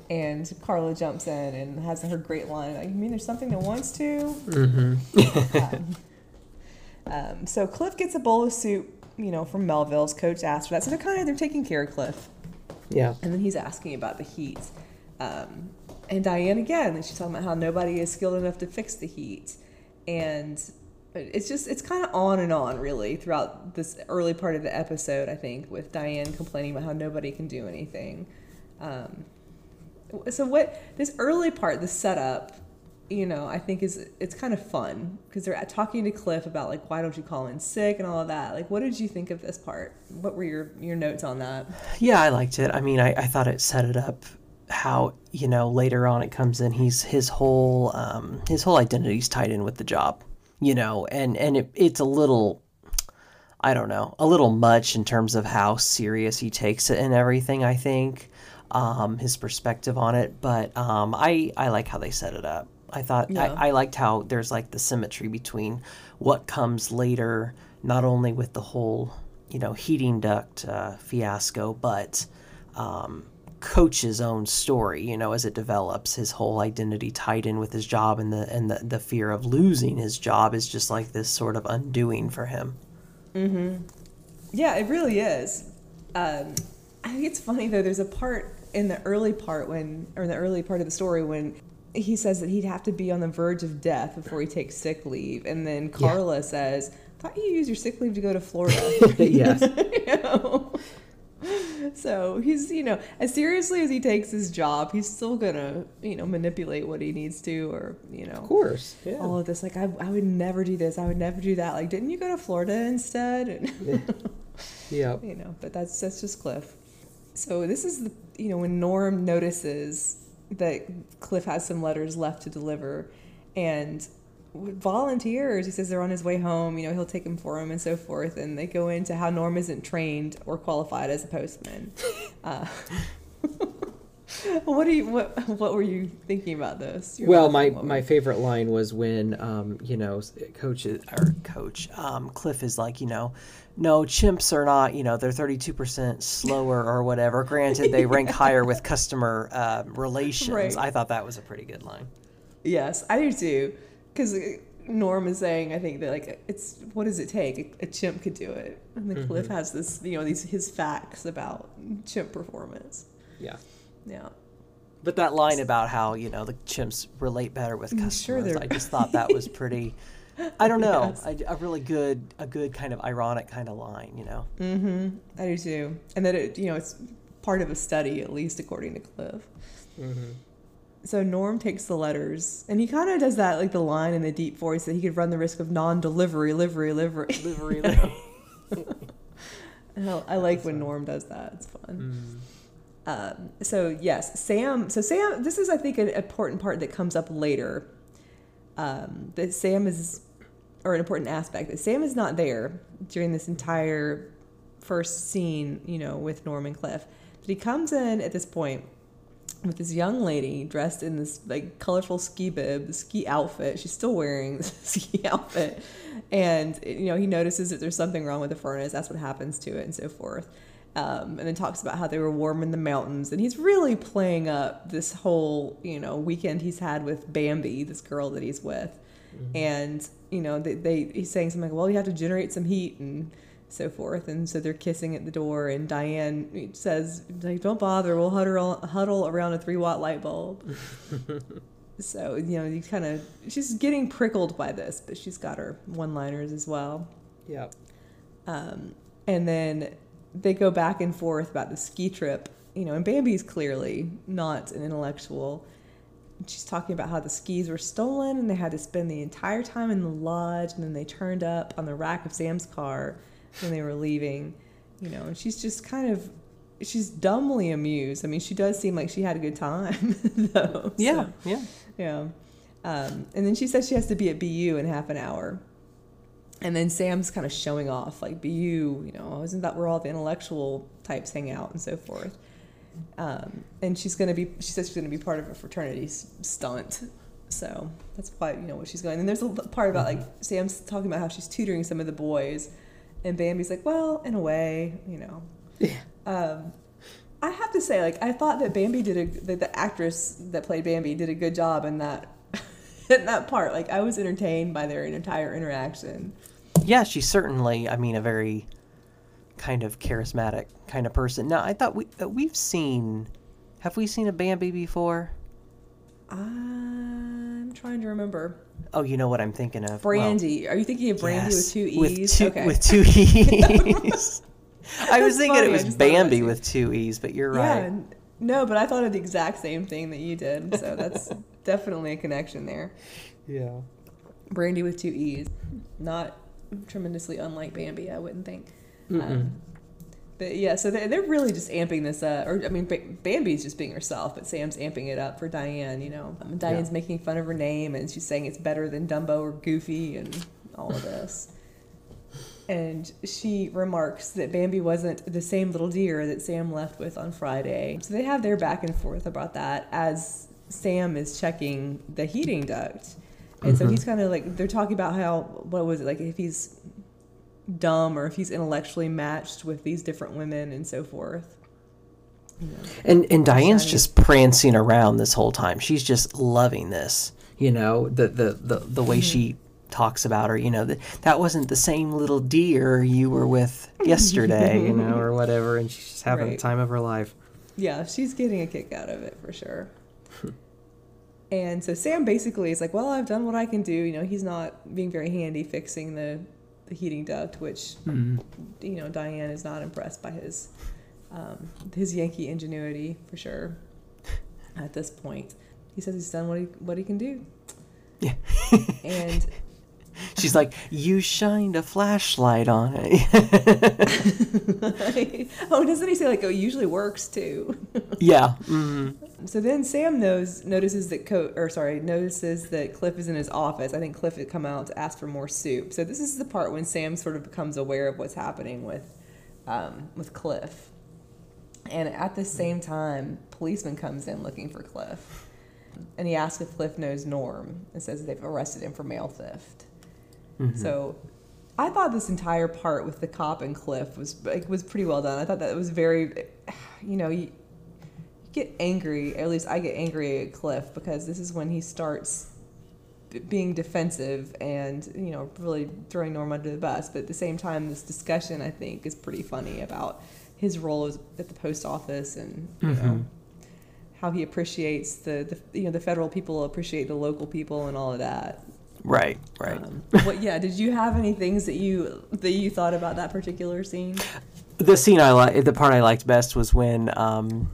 And Carla jumps in and has her great line. Like, you mean there's something that wants to? Mm-hmm. [laughs] um, um, so Cliff gets a bowl of soup, you know, from Melville's. Coach asked for that. So they're kind of they're taking care of Cliff. Yeah. And then he's asking about the heat. Um, and Diane again, and she's talking about how nobody is skilled enough to fix the heat. And it's just, it's kind of on and on really throughout this early part of the episode, I think, with Diane complaining about how nobody can do anything. Um, so, what this early part, the setup, you know, I think is it's kind of fun because they're talking to Cliff about like why don't you call in sick and all of that. Like, what did you think of this part? What were your your notes on that? Yeah, I liked it. I mean, I, I thought it set it up how you know later on it comes in. He's his whole um, his whole identity's tied in with the job, you know, and and it, it's a little. I don't know, a little much in terms of how serious he takes it and everything. I think um, his perspective on it, but um, I I like how they set it up. I thought yeah. I, I liked how there's like the symmetry between what comes later, not only with the whole you know heating duct uh, fiasco, but um, Coach's own story. You know, as it develops, his whole identity tied in with his job, and the and the, the fear of losing his job is just like this sort of undoing for him. Mm-hmm. Yeah, it really is. Um, I think it's funny though. There's a part in the early part when, or in the early part of the story when he says that he'd have to be on the verge of death before he takes sick leave. And then Carla yeah. says, thought you used your sick leave to go to Florida. [laughs] [laughs] yes. you know? So he's, you know, as seriously as he takes his job, he's still gonna, you know, manipulate what he needs to, or you know, of course, yeah. all of this. Like, I, I would never do this. I would never do that. Like, didn't you go to Florida instead? And, yeah, [laughs] you know, but that's that's just Cliff. So this is the, you know, when Norm notices that Cliff has some letters left to deliver, and volunteers. He says they're on his way home. You know, he'll take them for him and so forth. And they go into how Norm isn't trained or qualified as a postman. [laughs] Uh, [laughs] [laughs] what do you what what were you thinking about this? Your well, my my favorite line was when um, you know coach or coach um, Cliff is like you know no chimps are not you know they're 32% slower or whatever. Granted they rank [laughs] higher with customer uh, relations. Right. i thought that was a pretty good line. Yes i do too. Because norm is saying i think that like it's what does it take? A, a chimp could do it. And then mm-hmm. cliff has this you know these his facts about chimp performance. Yeah yeah but that line about how you know the chimps relate better with customers sure i just [laughs] thought that was pretty I don't know. Yes. A, a, really good, a good kind of ironic kind of line, you know. Mm-hmm. I do too, and that it, you know, it's part of a study, at least according to Cliff. Mm-hmm. So Norm takes the letters, and he kind of does that, like the line in the deep voice that he could run the risk of non-delivery, livery, livery, livery. [laughs] livery. I like when Norm does that. It's fun. Mm. Um, so yes, Sam. So Sam. This is, I think, an important part that comes up later. Um, that Sam is, or an important aspect that Sam is not there during this entire first scene. You know, with Norman Cliff. But he comes in at this point with this young lady dressed in this like colorful ski bib, ski outfit. She's still wearing [laughs] the ski outfit, and you know he notices that there's something wrong with the furnace. That's what happens to it, and so forth. Um, and then talks about how they were warm in the mountains, and he's really playing up this whole you know weekend he's had with Bambi, this girl that he's with, mm-hmm. and you know they, they he's saying something like, well, you have to generate some heat and so forth. And so they're kissing at the door, and Diane says, like, "Don't bother. We'll huddle huddle around a three watt light bulb." [laughs] so you know, you kind of she's getting prickled by this, but she's got her one liners as well. Yeah. Um, and then they go back and forth about the ski trip. You know, and Bambi's clearly not an intellectual. She's talking about how the skis were stolen and they had to spend the entire time in the lodge, and then they turned up on the rack of Sam's car when they were leaving, you know, and she's just kind of she's dumbly amused. I mean, she does seem like she had a good time, [laughs] though. Yeah, so, yeah, yeah. Um, and then she says she has to be at BU in half an hour. And then Sam's kind of showing off, like BU, you know, isn't that where all the intellectual types hang out and so forth? Um, and she's going to be, she says she's going to be part of a fraternity stunt. So that's why, you know, what she's going. And there's a part about like Sam's talking about how she's tutoring some of the boys and Bambi's like, well, in a way, you know. Yeah. Um, I have to say, like, I thought that Bambi did a that the actress that played Bambi did a good job in that [laughs] in that part. Like, I was entertained by their entire interaction. Yeah, she's certainly, I mean, a very kind of charismatic kind of person. Now, I thought we uh, we've seen, have we seen a Bambi before? I'm trying to remember. Oh, you know what I'm thinking of. Brandee. Well, Are you thinking of Brandee yes, with two E's? With two, okay. with two [laughs] E's. I was thinking funny. it was Bambi with two E's, but you're right. yeah, right. No, but I thought of the exact same thing that you did. So that's [laughs] definitely a connection there. Yeah. Brandee with two E's. Not tremendously unlike Bambi, I wouldn't think. Um, but yeah, so they're, they're really just amping this up. Or, I mean, Bambi's just being herself, but Sam's amping it up for Diane, you know. Um, Diane's yeah. making fun of her name and she's saying it's better than Dumbo or Goofy and all of this. and she remarks that Bambi wasn't the same little deer that Sam left with on Friday. So they have their back and forth about that as Sam is checking the heating duct. And mm-hmm. so he's kind of like, they're talking about how, what was it, like if he's dumb or if he's intellectually matched with these different women and so forth. You know, and and Diane's just prancing around this whole time. She's just loving this. You know, the the the, the way mm-hmm. she talks about her, you know, that that wasn't the same little deer you were with [laughs] yesterday, you know, or whatever, and she's just having right. the time of her life. Yeah, she's getting a kick out of it for sure. And so Sam basically is like, Well, I've done what I can do. You know, he's not being very handy fixing the the heating duct, which mm-hmm. you know Diane is not impressed by his um, his Yankee ingenuity for sure. At this point, he says he's done what he what he can do. Yeah, and she's like, "You shined a flashlight on it." [laughs] oh, doesn't he say like, "Oh, it usually works too"? [laughs] yeah. Mm-hmm. So then Sam knows notices that Co or sorry notices that Cliff is in his office. I think Cliff had come out to ask for more soup. So this is the part when Sam sort of becomes aware of what's happening with um, with Cliff. And at the same time, policeman comes in looking for Cliff, and he asks if Cliff knows Norm and says they've arrested him for mail theft. Mm-hmm. So I thought this entire part with the cop and Cliff was like, was pretty well done. I thought that was very, [sighs] you know, you get angry, at least I get angry at Cliff because this is when he starts being defensive and you know really throwing Norm under the bus. But at the same time, this discussion I think is pretty funny about his role at the post office and you mm-hmm. know how he appreciates the, the you know the federal people appreciate the local people and all of that. Right, right. Um, what? Yeah. Did you have any things that you that you thought about that particular scene? The scene I like, the part I liked best was when, um,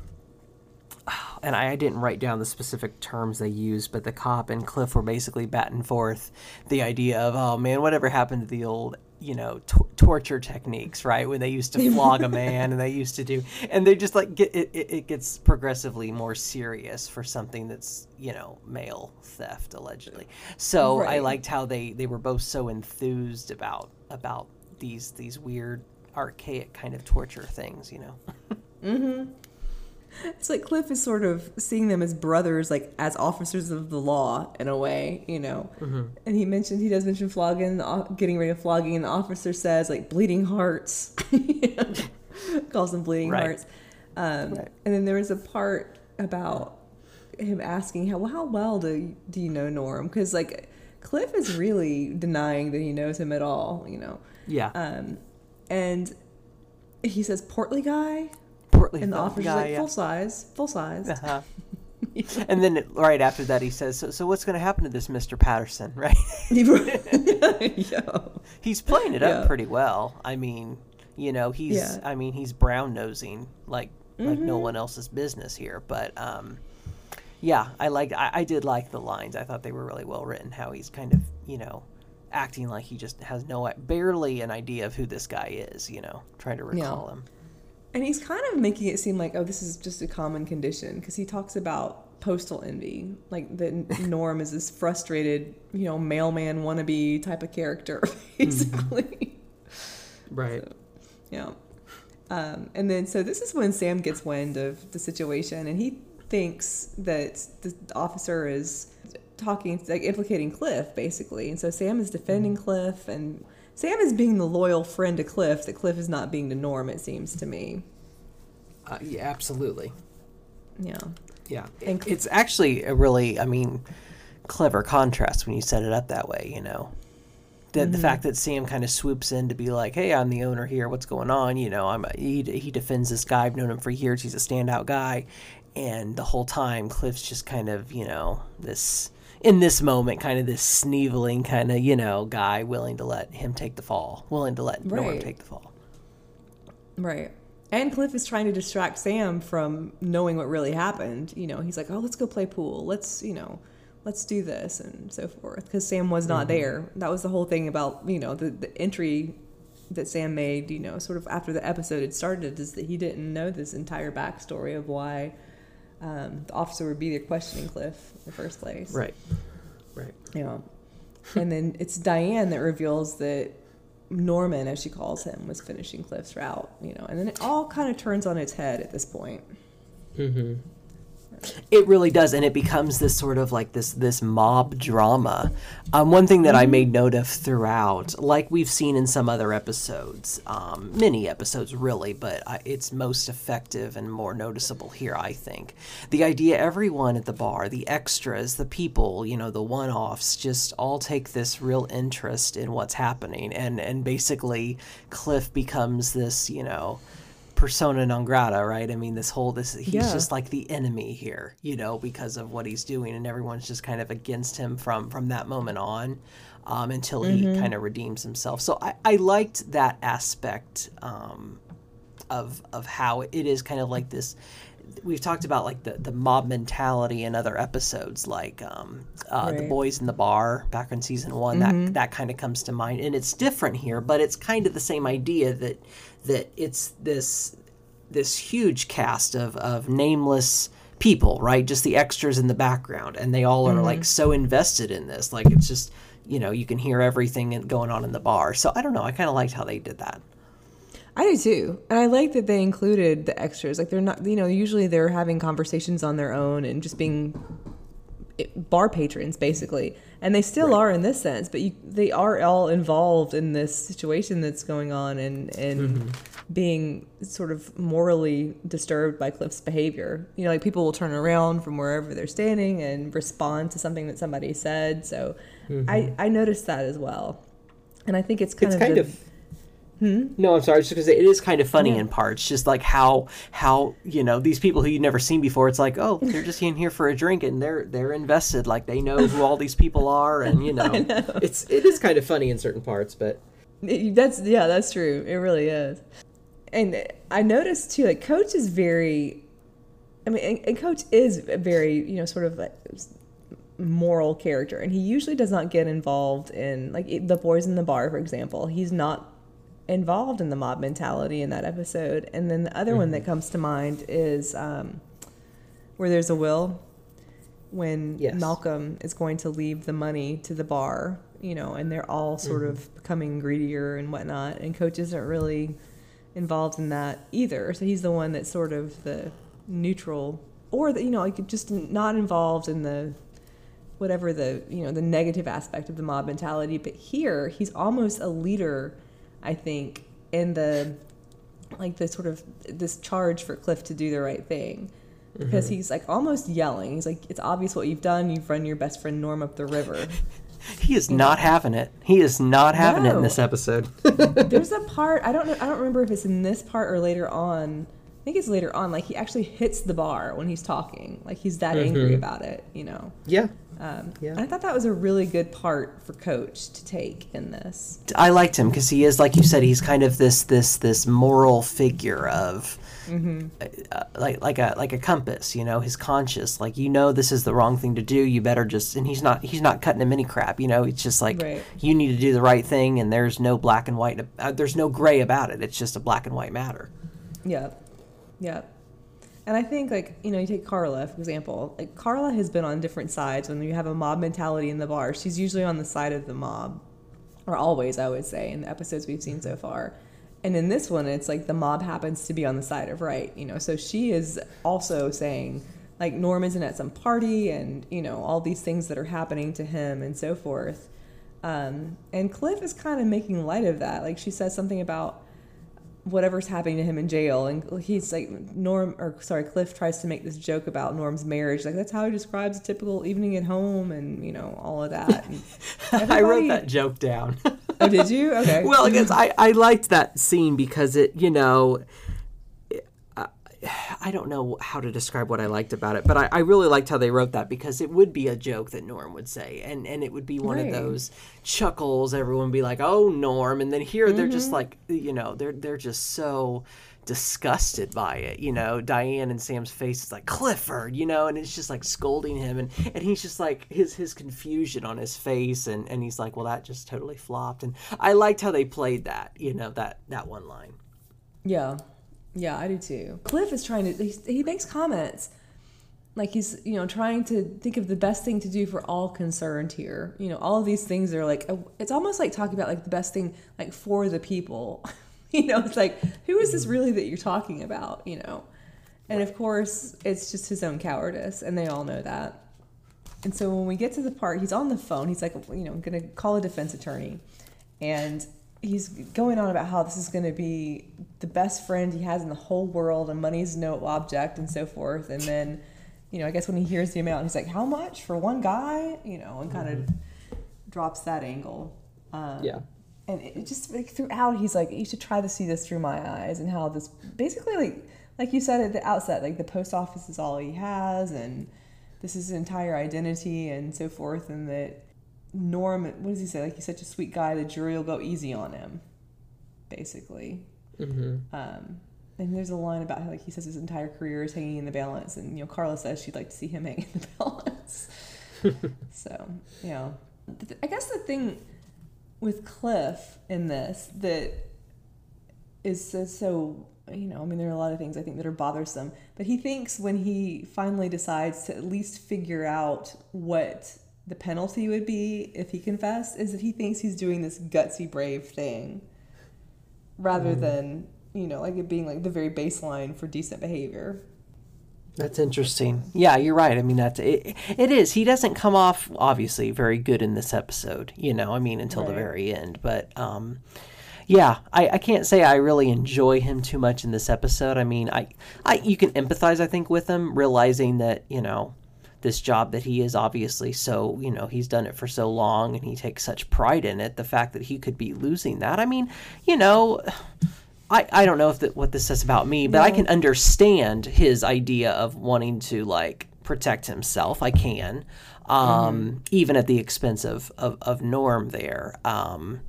and I didn't write down the specific terms they used, but the cop and Cliff were basically batting forth the idea of, oh man, whatever happened to the old you know t- torture techniques right? When they used to flog a man and they used to do and they just like get it, it gets progressively more serious for something that's you know mail theft allegedly. So right. i liked how they they were both so enthused about about these these weird archaic kind of torture things you know? Mm-hmm [laughs] it's like Cliff is sort of seeing them as brothers, like as officers of the law in a way, you know. Mm-hmm. And he mentioned he does mention flogging, getting rid of flogging, and the officer says like bleeding hearts, [laughs] calls them bleeding right. hearts. Um, right. And then there was a part about him asking how well, how well do do you know Norm? Because like Cliff is really denying that he knows him at all, you know. Yeah. Um, and he says portly guy portly and the officer's guy, like yeah. full size, full size. Uh-huh. [laughs] and then right after that, he says, "So, so what's going to happen to this Mister Peterson?" [laughs] Right? [laughs] He's playing it up pretty well. I mean, you know, he's. Yeah. I mean, he's brown nosing like mm-hmm. like no mm-hmm. one else's business here. But um, yeah, I like. I, I did like the lines. I thought they were really well written. How he's kind of you know acting like he just has no barely an idea of who this guy is. You know, trying to recall yeah. him. And he's kind of making it seem like, oh, this is just a common condition because he talks about postal envy, like the [laughs] Norm is this frustrated, you know, mailman wannabe type of character, [laughs] basically. Mm-hmm. Right. So, yeah. Um, and then, so this is when Sam gets wind of the situation, and he thinks that the officer is talking, like implicating Cliff, basically. And so Sam is defending mm-hmm. Cliff, and Sam is being the loyal friend to Cliff that Cliff is not being to Norm, it seems to me. Uh, yeah, absolutely. Yeah. Yeah. And it's actually a really, I mean, clever contrast when you set it up that way, you know. The, mm-hmm. the fact that Sam kind of swoops in to be like, "Hey, I'm the owner here. What's going on?" You know, I'm a, he he defends this guy. I've known him for years. He's a standout guy, and the whole time Cliff's just kind of you know this in this moment, kind of this sneveling kind of, you know, guy willing to let him take the fall, willing to let right. Norm take the fall. Right. And Cliff is trying to distract Sam from knowing what really happened. You know, he's like, oh, let's go play pool. Let's, you know, let's do this and so forth. Because Sam was not mm-hmm. there. That was the whole thing about, you know, the, the entry that Sam made, you know, sort of after the episode had started, is that he didn't know this entire backstory of why um, the officer would be there questioning Cliff in the first place. Right. Right. Yeah. and then it's Diane that reveals that Norman, as she calls him, was finishing Cliff's route, you know, and then it all kind of turns on its head at this point. Mm-hmm. It really does, and it becomes this sort of like this this mob drama. Um, one thing that I made note of throughout, like we've seen in some other episodes, um, many episodes really, but I, it's most effective and more noticeable here. I think the idea everyone at the bar, the extras, the people, you know, the one offs, just all take this real interest in what's happening, and and basically Cliff becomes this, you know persona non grata, right? I mean, this whole this he's yeah. just like the enemy here, you know, because of what he's doing, and everyone's just kind of against him from from that moment on, um, until he mm-hmm. kind of redeems himself. So I, I liked that aspect um, of of how it is kind of like this. We've talked about like the, the mob mentality in other episodes, like um, uh, right. the boys in the bar back in season one. Mm-hmm. That that kind of comes to mind, and it's different here, but it's kind of the same idea that that it's this this huge cast of, of nameless people, right? Just the extras in the background, and they all are mm-hmm. like so invested in this. Like it's just you know you can hear everything going on in the bar. So I don't know. I kind of liked how they did that. I do too, and I like that they included the extras. Like they're not, you know, usually they're having conversations on their own and just being bar patrons basically and they still right. are in this sense but you, they are all involved in this situation that's going on and and mm-hmm. being sort of morally disturbed by cliff's behavior you know like people will turn around from wherever they're standing and respond to something that somebody said so mm-hmm. i i noticed that as well and i think it's kind it's of kind the, of Hmm? No, I'm sorry. Just because it is kind of funny yeah. in parts, just like how how you know these people who you've never seen before. It's like, oh, they're just in here for a drink and they're they're invested. Like they know who all these people are, and you [laughs] know, know. it's it is kind of funny in certain parts, but that's yeah, that's true. It really is. And I noticed too, like Coach is very. I mean, and, and Coach is a very you know sort of like moral character and he usually does not get involved in like the boys in the bar for example he's not involved in the mob mentality in that episode. And then the other mm-hmm. one that mm-hmm. comes to mind is um, where there's a will when yes. Malcolm is going to leave the money to the bar, you know, and they're all sort mm-hmm. of becoming greedier and whatnot. And Coach isn't really involved in that either. So he's the one that's sort of the neutral or the, you know, like just not involved in the whatever the you know the negative aspect of the mob mentality but here he's almost a leader I think, in the like the sort of this charge for Cliff to do the right thing. Because mm-hmm. he's like almost yelling. He's like, It's obvious what you've done. You've run your best friend Norm up the river. [laughs] he is not having it. He is not having no. it in this episode. [laughs] There's a [laughs] part I don't know I don't remember if it's in this part or later on. I think it's later on. Like he actually hits the bar when he's talking. Like he's that mm-hmm. angry about it, you know. Yeah. Um, yeah. I thought that was a really good part for Coach to take in this. I liked him because he is, like you said, he's kind of this this this moral figure of. Mm-hmm. Uh, like like a like a compass, you know, his conscience. Like you know, this is the wrong thing to do. You better just. And he's not he's not cutting him any crap. You know, it's just like right. you need to do the right thing, and there's no black and white. Uh, there's no gray about it. It's just a black and white matter. Yeah, yeah. And I think, like, you know, you take Carla, for example. Like, Carla has been on different sides. When you have a mob mentality in the bar, she's usually on the side of the mob. Or always, I would say, in the episodes we've seen so far. And in this one, it's like the mob happens to be on the side of right, you know. So she is also saying, like, Norm isn't at some party and, you know, all these things that are happening to him and so forth. Um, and Cliff is kind of making light of that. Like, she says something about, whatever's happening to him in jail and he's like norm or sorry cliff tries to make this joke about norm's marriage like that's how he describes a typical evening at home and you know all of that [laughs] i wrote that joke down. Oh did you? Okay. [laughs] Well i guess i i liked that scene because it you know [sighs] I don't know how to describe what I liked about it, but I, I, really liked how they wrote that because it would be a joke that Norm would say, and and it would be one right. of those chuckles. Everyone would be like, "Oh, Norm," and then here mm-hmm. they're just mm-hmm. like, you know, they're they're just so disgusted by it. You know, Diane and Sam's face is like Clifford, you know, and it's just like scolding him, and and he's just like his his confusion on his face, and and he's like, well, that just totally flopped, and I liked how they played that, you know, that that one line. Yeah, yeah, I do too. Cliff is trying to, he, he makes comments like he's, you know, trying to think of the best thing to do for all concerned here. You know, all of these things are like, it's almost like talking about like the best thing, like for the people. [laughs] you know, it's like, who is this really that you're talking about, you know? And of course, it's just his own cowardice, and they all know that. And so when we get to the part, he's on the phone. He's like, you know, i'm to call a defense attorney. And he's going on about how this is going to be the best friend he has in the whole world and money's no object and so forth. And then you know i guess when he hears the amount he's like how much for one guy? You know and kind mm-hmm. of drops that angle. Um, yeah. and it just like throughout he's like you should try to see this through my eyes and how this basically like like you said at the outset like the post office is all he has and this is his entire identity and so forth and that Norm, what does he say? Like he's such a sweet guy, the jury will go easy on him, basically. Mm-hmm. Um, and there's a line about how like he says his entire career is hanging in the balance, and you know Carla says she'd like to see him [laughs] hang in the balance. [laughs] so you know, I guess the thing with Cliff in this that is so, so you know, I mean, there are a lot of things I think that are bothersome, but he thinks when he finally decides to at least figure out what the penalty would be if he confessed is that he thinks he's doing this gutsy brave thing rather mm. than you know like it being like the very baseline for decent behavior that's interesting yeah you're right i mean that's it, it is he doesn't come off obviously very good in this episode you know i mean until right. the very end but um yeah, I, I can't say I really enjoy him too much in this episode. I mean, I, I you can empathize, I think, with him, realizing that you know this job that he is obviously so you know he's done it for so long and he takes such pride in it the fact that he could be losing that. I mean you know i i don't know if that what this says about me but i can understand his idea of wanting to like protect himself. I can um mm-hmm. even at the expense of of, of norm there. Um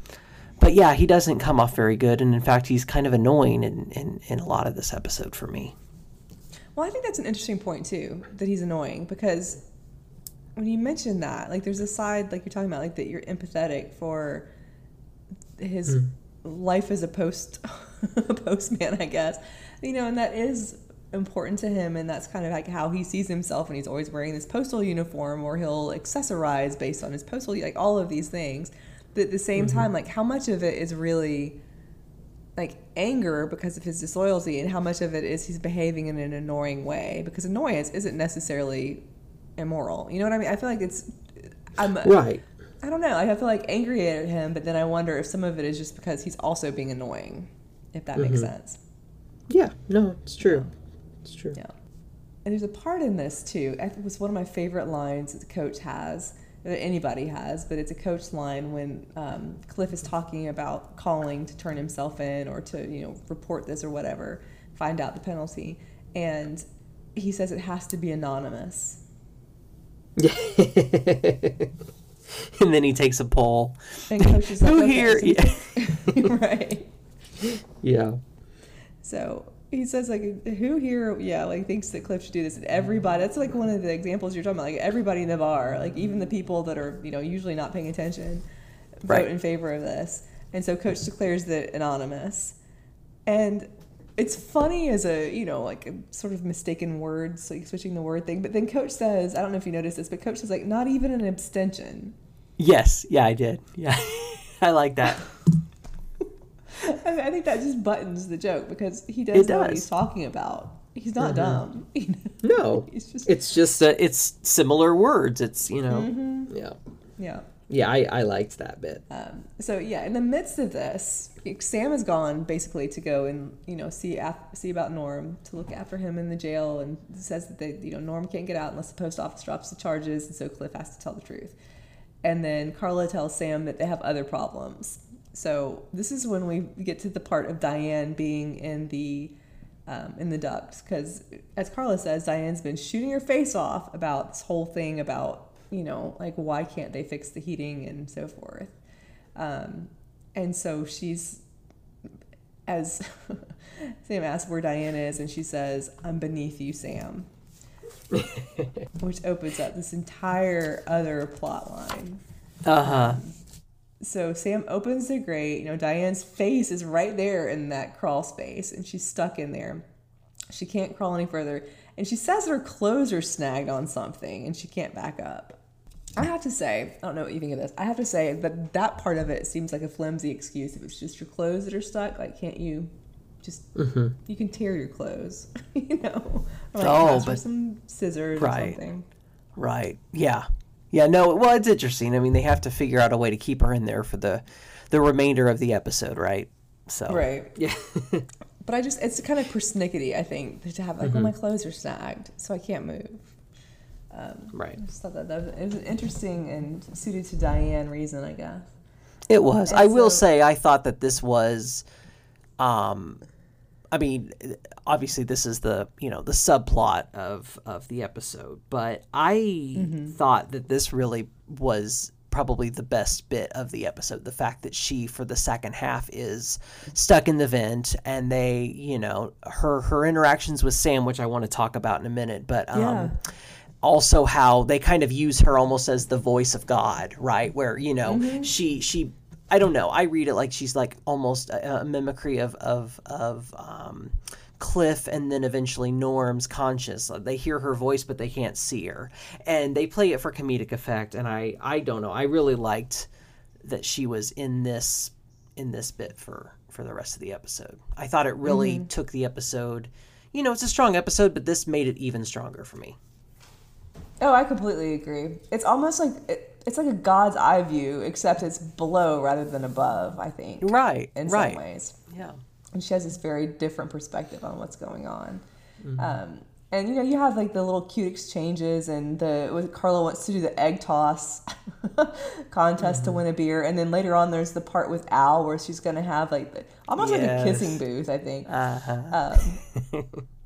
but yeah he doesn't come off very good. And in fact he's kind of annoying in in, in a lot of this episode for me well, I think that's an interesting point too, that he's annoying because when you mention that, like there's a side like you're talking about, like that you're empathetic for his mm. life as a post [laughs] a postman, I guess. You know, and that is important to him and that's kind of like how he sees himself and he's always wearing this postal uniform or he'll accessorize based on his postal like all of these things. But at the same mm-hmm. time, like how much of it is really like anger because of his disloyalty and how much of it is he's behaving in an annoying way because annoyance isn't necessarily immoral. You know what i mean? I feel like it's i'm right. I don't know. I feel like angry at him but then i wonder if some of it is just because he's also being annoying if that mm-hmm. makes sense. Yeah. No it's true. It's true. Yeah. And there's a part in this too. It was one of my favorite lines that the coach has that anybody has, but it's a coach line when um, Cliff is talking about calling to turn himself in or to you know report this or whatever, find out the penalty, and he says it has to be anonymous. [laughs] and then he takes a poll. And coach is [laughs] like, Who okay, here? So yeah. [laughs] right. Yeah. So he says like who here yeah like thinks that cliff should do this? And everybody that's like one of the examples you're talking about like everybody in the bar like even the people that are you know usually not paying attention vote right. in favor of this. And so coach declares that anonymous. And it's funny as a you know like a sort of mistaken words like switching the word thing. But then coach says i don't know if you noticed this but coach says like not even an abstention. Yes. Yeah i did. Yeah. [laughs] I like that I, mean, I think that just buttons the joke because he does, know what he's talking about. He's not mm-hmm. dumb. [laughs] no, [laughs] he's just. It's just uh, it's similar words. It's you know. Mm-hmm. Yeah. Yeah. Yeah, I, I liked that bit. Um, so yeah, in the midst of this, Sam has gone basically to go and you know see af- see about Norm to look after him in the jail, and says that they you know Norm can't get out unless the post office drops the charges, and so Cliff has to tell the truth. And then Carla tells Sam that they have other problems, so this is when we get to the part of Diane being in the um, in the ducts because, as Carla says, Diane's been shooting her face off about this whole thing about you know like why can't they fix the heating and so forth, um, and so she's as [laughs] Sam asks where Diane is, and she says, "I'm beneath you, Sam." [laughs] which opens up this entire other plot line. Uh huh. Um, so Sam opens the grate. You know, Diane's face is right there in that crawl space, and she's stuck in there. She can't crawl any further. And she says her clothes are snagged on something, and she can't back up. I have to say, I don't know what you think of this. I have to say that that part of it seems like a flimsy excuse. If it's just your clothes that are stuck, like, can't you just mm-hmm. you can tear your clothes, [laughs] you know? Or like oh, but some scissors right, or something. Right. Yeah. Yeah, no, well, it's interesting. I mean, they have to figure out a way to keep her in there for the the remainder of the episode, right? So Right. Yeah. [laughs] but I just it's kind of persnickety, I think, to have like, mm-hmm. well, my clothes are snagged, so I can't move. Um, right. I just thought that, that was, it was interesting and suited to Diane reason, I guess. It was. And I so, will say, I thought that this was, um, I mean, obviously this is the you know the subplot of of the episode, but I mm-hmm. thought that this really was probably the best bit of the episode. The fact that she, for the second half, is stuck in the vent, and they, you know, her her interactions with Sam, which I want to talk about in a minute, but um, yeah. also how they kind of use her almost as the voice of God, right? Where you know mm-hmm. she she I don't know. I read it like she's like almost a, a mimicry of of of um, Cliff and then eventually Norm's conscious. They hear her voice, but they can't see her, and they play it for comedic effect. And I I don't know. I really liked that she was in this in this bit for for the rest of the episode. I thought it really mm-hmm. took the episode. You know, it's a strong episode, but this made it even stronger for me. Oh, I completely agree. It's almost like it, it's like a God's eye view, except it's below rather than above. I think. Right. In right. some ways. Yeah. And she has this very different perspective on what's going on. Mm-hmm. Um, and you know you have like the little cute exchanges and the Carla wants to do the egg toss [laughs] contest mm-hmm. to win a beer and then later on there's the part with Al where she's gonna have like the, almost yes. like a kissing booth I think uh-huh. um, [laughs]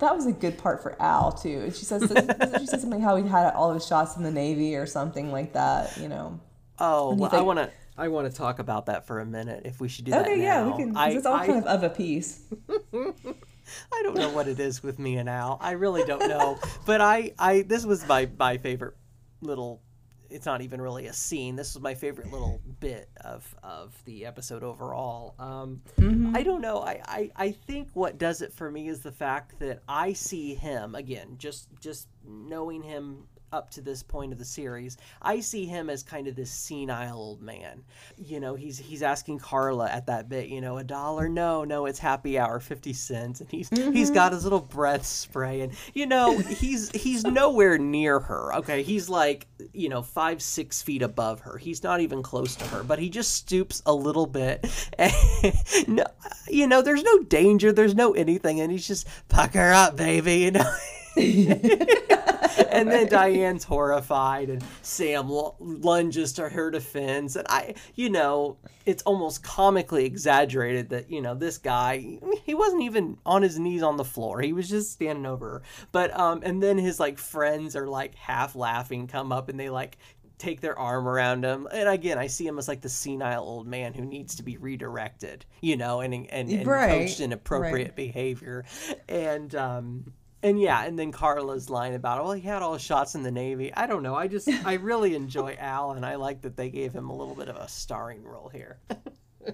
that was a good part for Al too and she says [laughs] she says something how he had all his shots in the Navy or something like that you know oh well, I want to I want to talk about that for a minute if we should do okay, that okay yeah we can I, it's all I, kind of of a piece [laughs] I don't know what it is with me and Al. I really don't know. but I, I this was my my favorite little it's not even really a scene. This is my favorite little bit of of the episode overall. Um, mm-hmm. I don't know. I, I I think what does it for me is the fact that I see him again, just just knowing him up to this point of the series, I see him as kind of this senile old man. You know, he's he's asking Carla at that bit, you know, a dollar? No, no, it's happy hour, fifty cents, and he's mm-hmm. he's got his little breath spray, and you know, he's he's nowhere near her. Okay, he's like you know five six feet above her. He's not even close to her, but he just stoops a little bit. And, [laughs] no, you know, there's no danger, there's no anything, and he's just pucker up, baby. You know. [laughs] [laughs] and then Diane's horrified, and Sam lunges to her defense. And I, you know, it's almost comically exaggerated that, you know, this guy, he wasn't even on his knees on the floor. He was just standing over her. But, um, and then his like friends are like half laughing, come up and they like take their arm around him. And again, I see him as like the senile old man who needs to be redirected, you know, and and, and right. coached in appropriate right. behavior. And um and yeah, and then Carla's line about, well, he had all shots in the Navy. I don't know. I just, I [laughs] really enjoy Al, and I like that they gave him a little bit of a starring role here.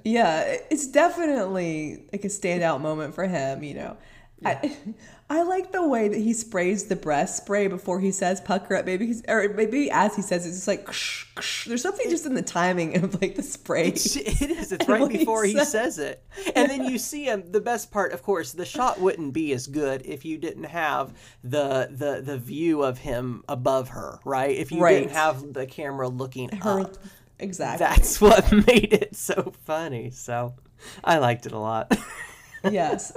yeah, it's definitely like a standout moment for him, you know. Yeah. I, [laughs] I like the way that he sprays the breast spray before he says pucker up, baby. Or maybe as he says it, it's just like, ksh, ksh. there's something just in the timing of like the spray. It's, it is. It's [laughs] right before he says, says it. And then you see him. The best part, of course, the shot wouldn't be as good if you didn't have the the the view of him above her, right? If you right. didn't have the camera looking her, up. Exactly. That's [laughs] what made it so funny. So I liked it a lot. yes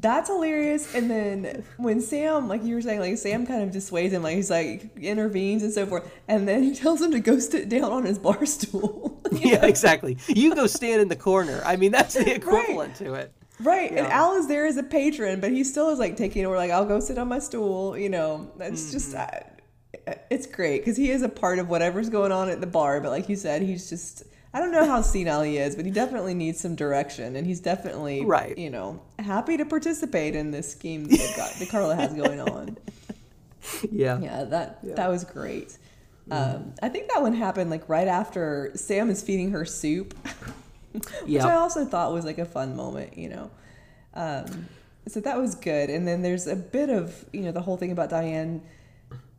that's hilarious. And then when Sam, like you were saying, like Sam kind of dissuades him, like he's like intervenes and so forth, and then he tells him to go sit down on his bar stool. [laughs] yeah, know? exactly. You go stand in the corner. I mean, that's the [laughs] equivalent right. to it. Right, yeah. and Al is there as a patron, but he still is like taking over. Like I'll go sit on my stool. You know, that's mm-hmm. just. Uh, it's great because he is a part of whatever's going on at the bar. But like you said, he's just I don't know how senile he is, but he definitely needs some direction, and he's definitely right. You know, happy to participate in this scheme that, got, that Carla has going on. [laughs] Yeah, yeah, that yeah. that was great. Mm. Um, I think that one happened like right after Sam is feeding her soup, [laughs] which yep. I also thought was like a fun moment. You know, um, so that was good. And then there's a bit of you know the whole thing about Diane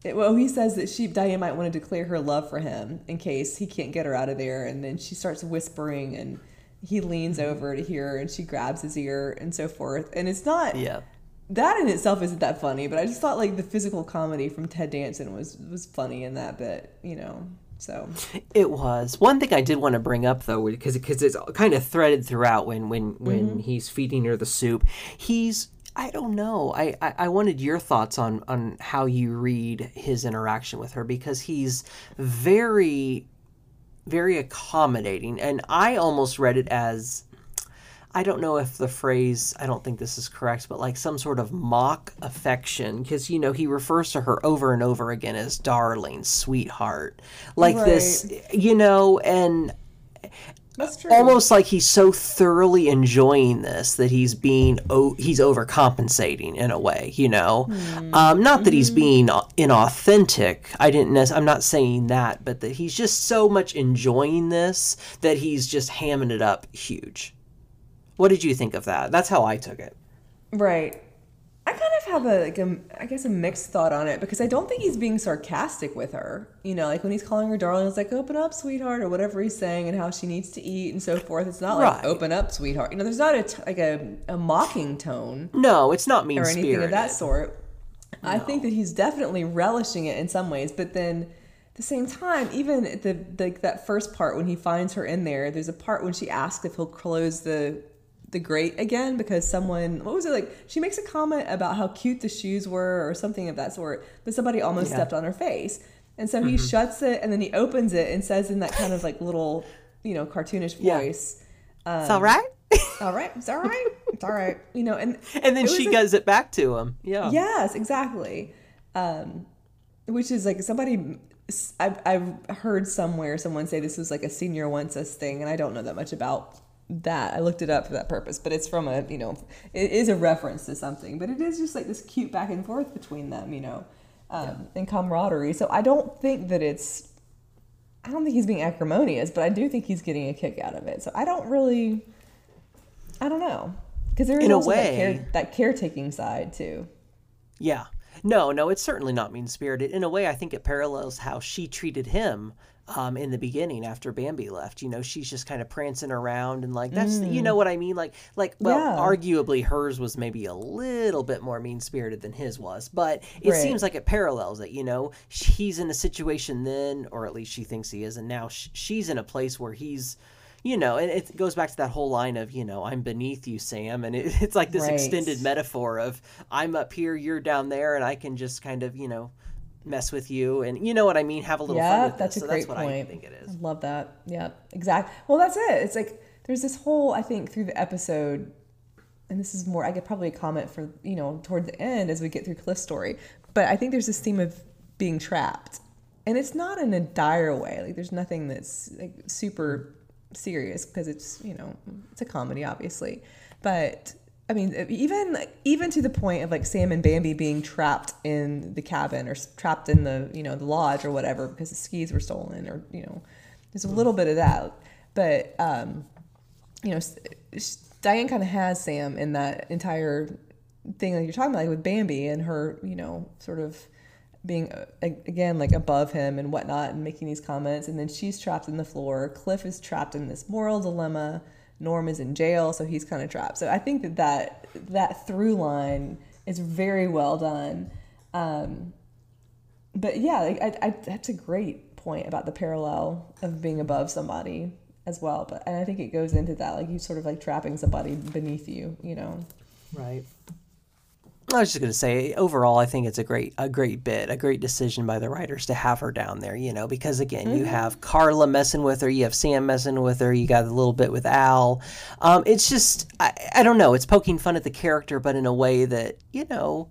it, well, he says that she Diane might want to declare her love for him in case he can't get her out of there, and then she starts whispering, and he leans mm-hmm. over to hear, her, and she grabs his ear, and so forth. And it's not yeah that in itself isn't that funny, but I just thought like the physical comedy from Ted Danson was was funny in that bit, you know. So it was one thing I did want to bring up though, because because it's kind of threaded throughout when when when mm-hmm. he's feeding her the soup. He's I don't know. I, I, I, wanted your thoughts on, on how you read his interaction with her because he's very, very accommodating. And I almost read it as I don't know if the phrase, I don't think this is correct, but like some sort of mock affection because, you know, he refers to her over and over again as darling, sweetheart, like right. this, you know, and that's true. Almost like he's so thoroughly enjoying this that he's being oh, he's overcompensating in a way, you know. Mm. Um, not that he's hmm. being inauthentic. I didn't. I'm not saying that, but that he's just so much enjoying this that he's just hamming it up huge. What did you think of that? That's how I took it. Right. I kind of have a like a I guess a mixed thought on it because I don't think he's being sarcastic with her. You know, like when he's calling her darling, it's like open up, sweetheart, or whatever he's saying, and how she needs to eat and so forth. It's not like open up, sweetheart. You know, there's not a t- like a, a mocking tone. No, it's not mean or anything of that sort. No. I think that he's definitely relishing it in some ways, but then at the same time, even at the like that first part when he finds her in there, there's a part when she asks if he'll close the the grate again because someone what was it like she makes a comment about how cute the shoes were or something of that sort but somebody almost yeah. stepped on her face. And so he mm-hmm. shuts it and then he opens it and says in that kind of like little you know cartoonish voice yeah. um, it's all right all right it's all right it's all right you know and and then she gives it back to him. Yeah. Yes exactly. Um, which is like somebody I've, I've heard somewhere someone say this was like a Señor Wences thing and i don't know that much about that i looked it up for that purpose but it's from a you know it is a reference to something but it is just like this cute back and forth between them you know um, yeah. and camaraderie. So i don't think that it's i don't think he's being acrimonious but i do think he's getting a kick out of it. So i don't really i don't know because there is in also way, that, care, that caretaking side too. Yeah no, no, it's certainly not mean spirited. In a way, I think it parallels how she treated him um, in the beginning after Bambi left. You know, she's just kind of prancing around and like that's mm. you know what I mean. Like like well, yeah. arguably hers was maybe a little bit more mean spirited than his was, but it right. seems like it parallels it. You know, he's in a situation then, or at least she thinks he is, and now she's in a place where he's you know, and it goes back to that whole line of, you know, I'm beneath you, Sam. And it, [laughs] it's like this right. extended metaphor of I'm up here, you're down there, and I can just kind of, you know, mess with you. And you know what I mean? Have a little yeah, fun with that's it. a so great that's point. I think it is. I love that. Yeah, exactly. Well, that's it. It's like there's this whole, I think, through the episode, and this is more, I could probably comment for, you know, toward the end as we get through Cliff's story, but I think there's this theme of being trapped. And it's not in a dire way. Like there's nothing that's like super serious because it's you know it's a comedy obviously. But i mean even even to the point of like sam and bambi being trapped in the cabin or trapped in the you know the lodge or whatever because the skis were stolen or you know there's a little bit of that. But um you know diane kind of has sam in that entire thing that you're talking about like with bambi and her you know sort of being again like above him and whatnot and making these comments and then she's trapped in the floor. Cliff is trapped in this moral dilemma. Norm is in jail so he's kind of trapped. So i think that that, that through line is very well done. Um, but yeah I, I, that's a great point about the parallel of being above somebody as well. But and i think it goes into that like you sort of like trapping somebody beneath you you know? Right I was just gonna say, overall, I think it's a great, a great bit, a great decision by the writers to have her down there. You know, because again, mm-hmm. you have Carla messing with her, you have Sam messing with her, you got a little bit with Al. Um, it's just, I, I don't know, it's poking fun at the character, but in a way that you know,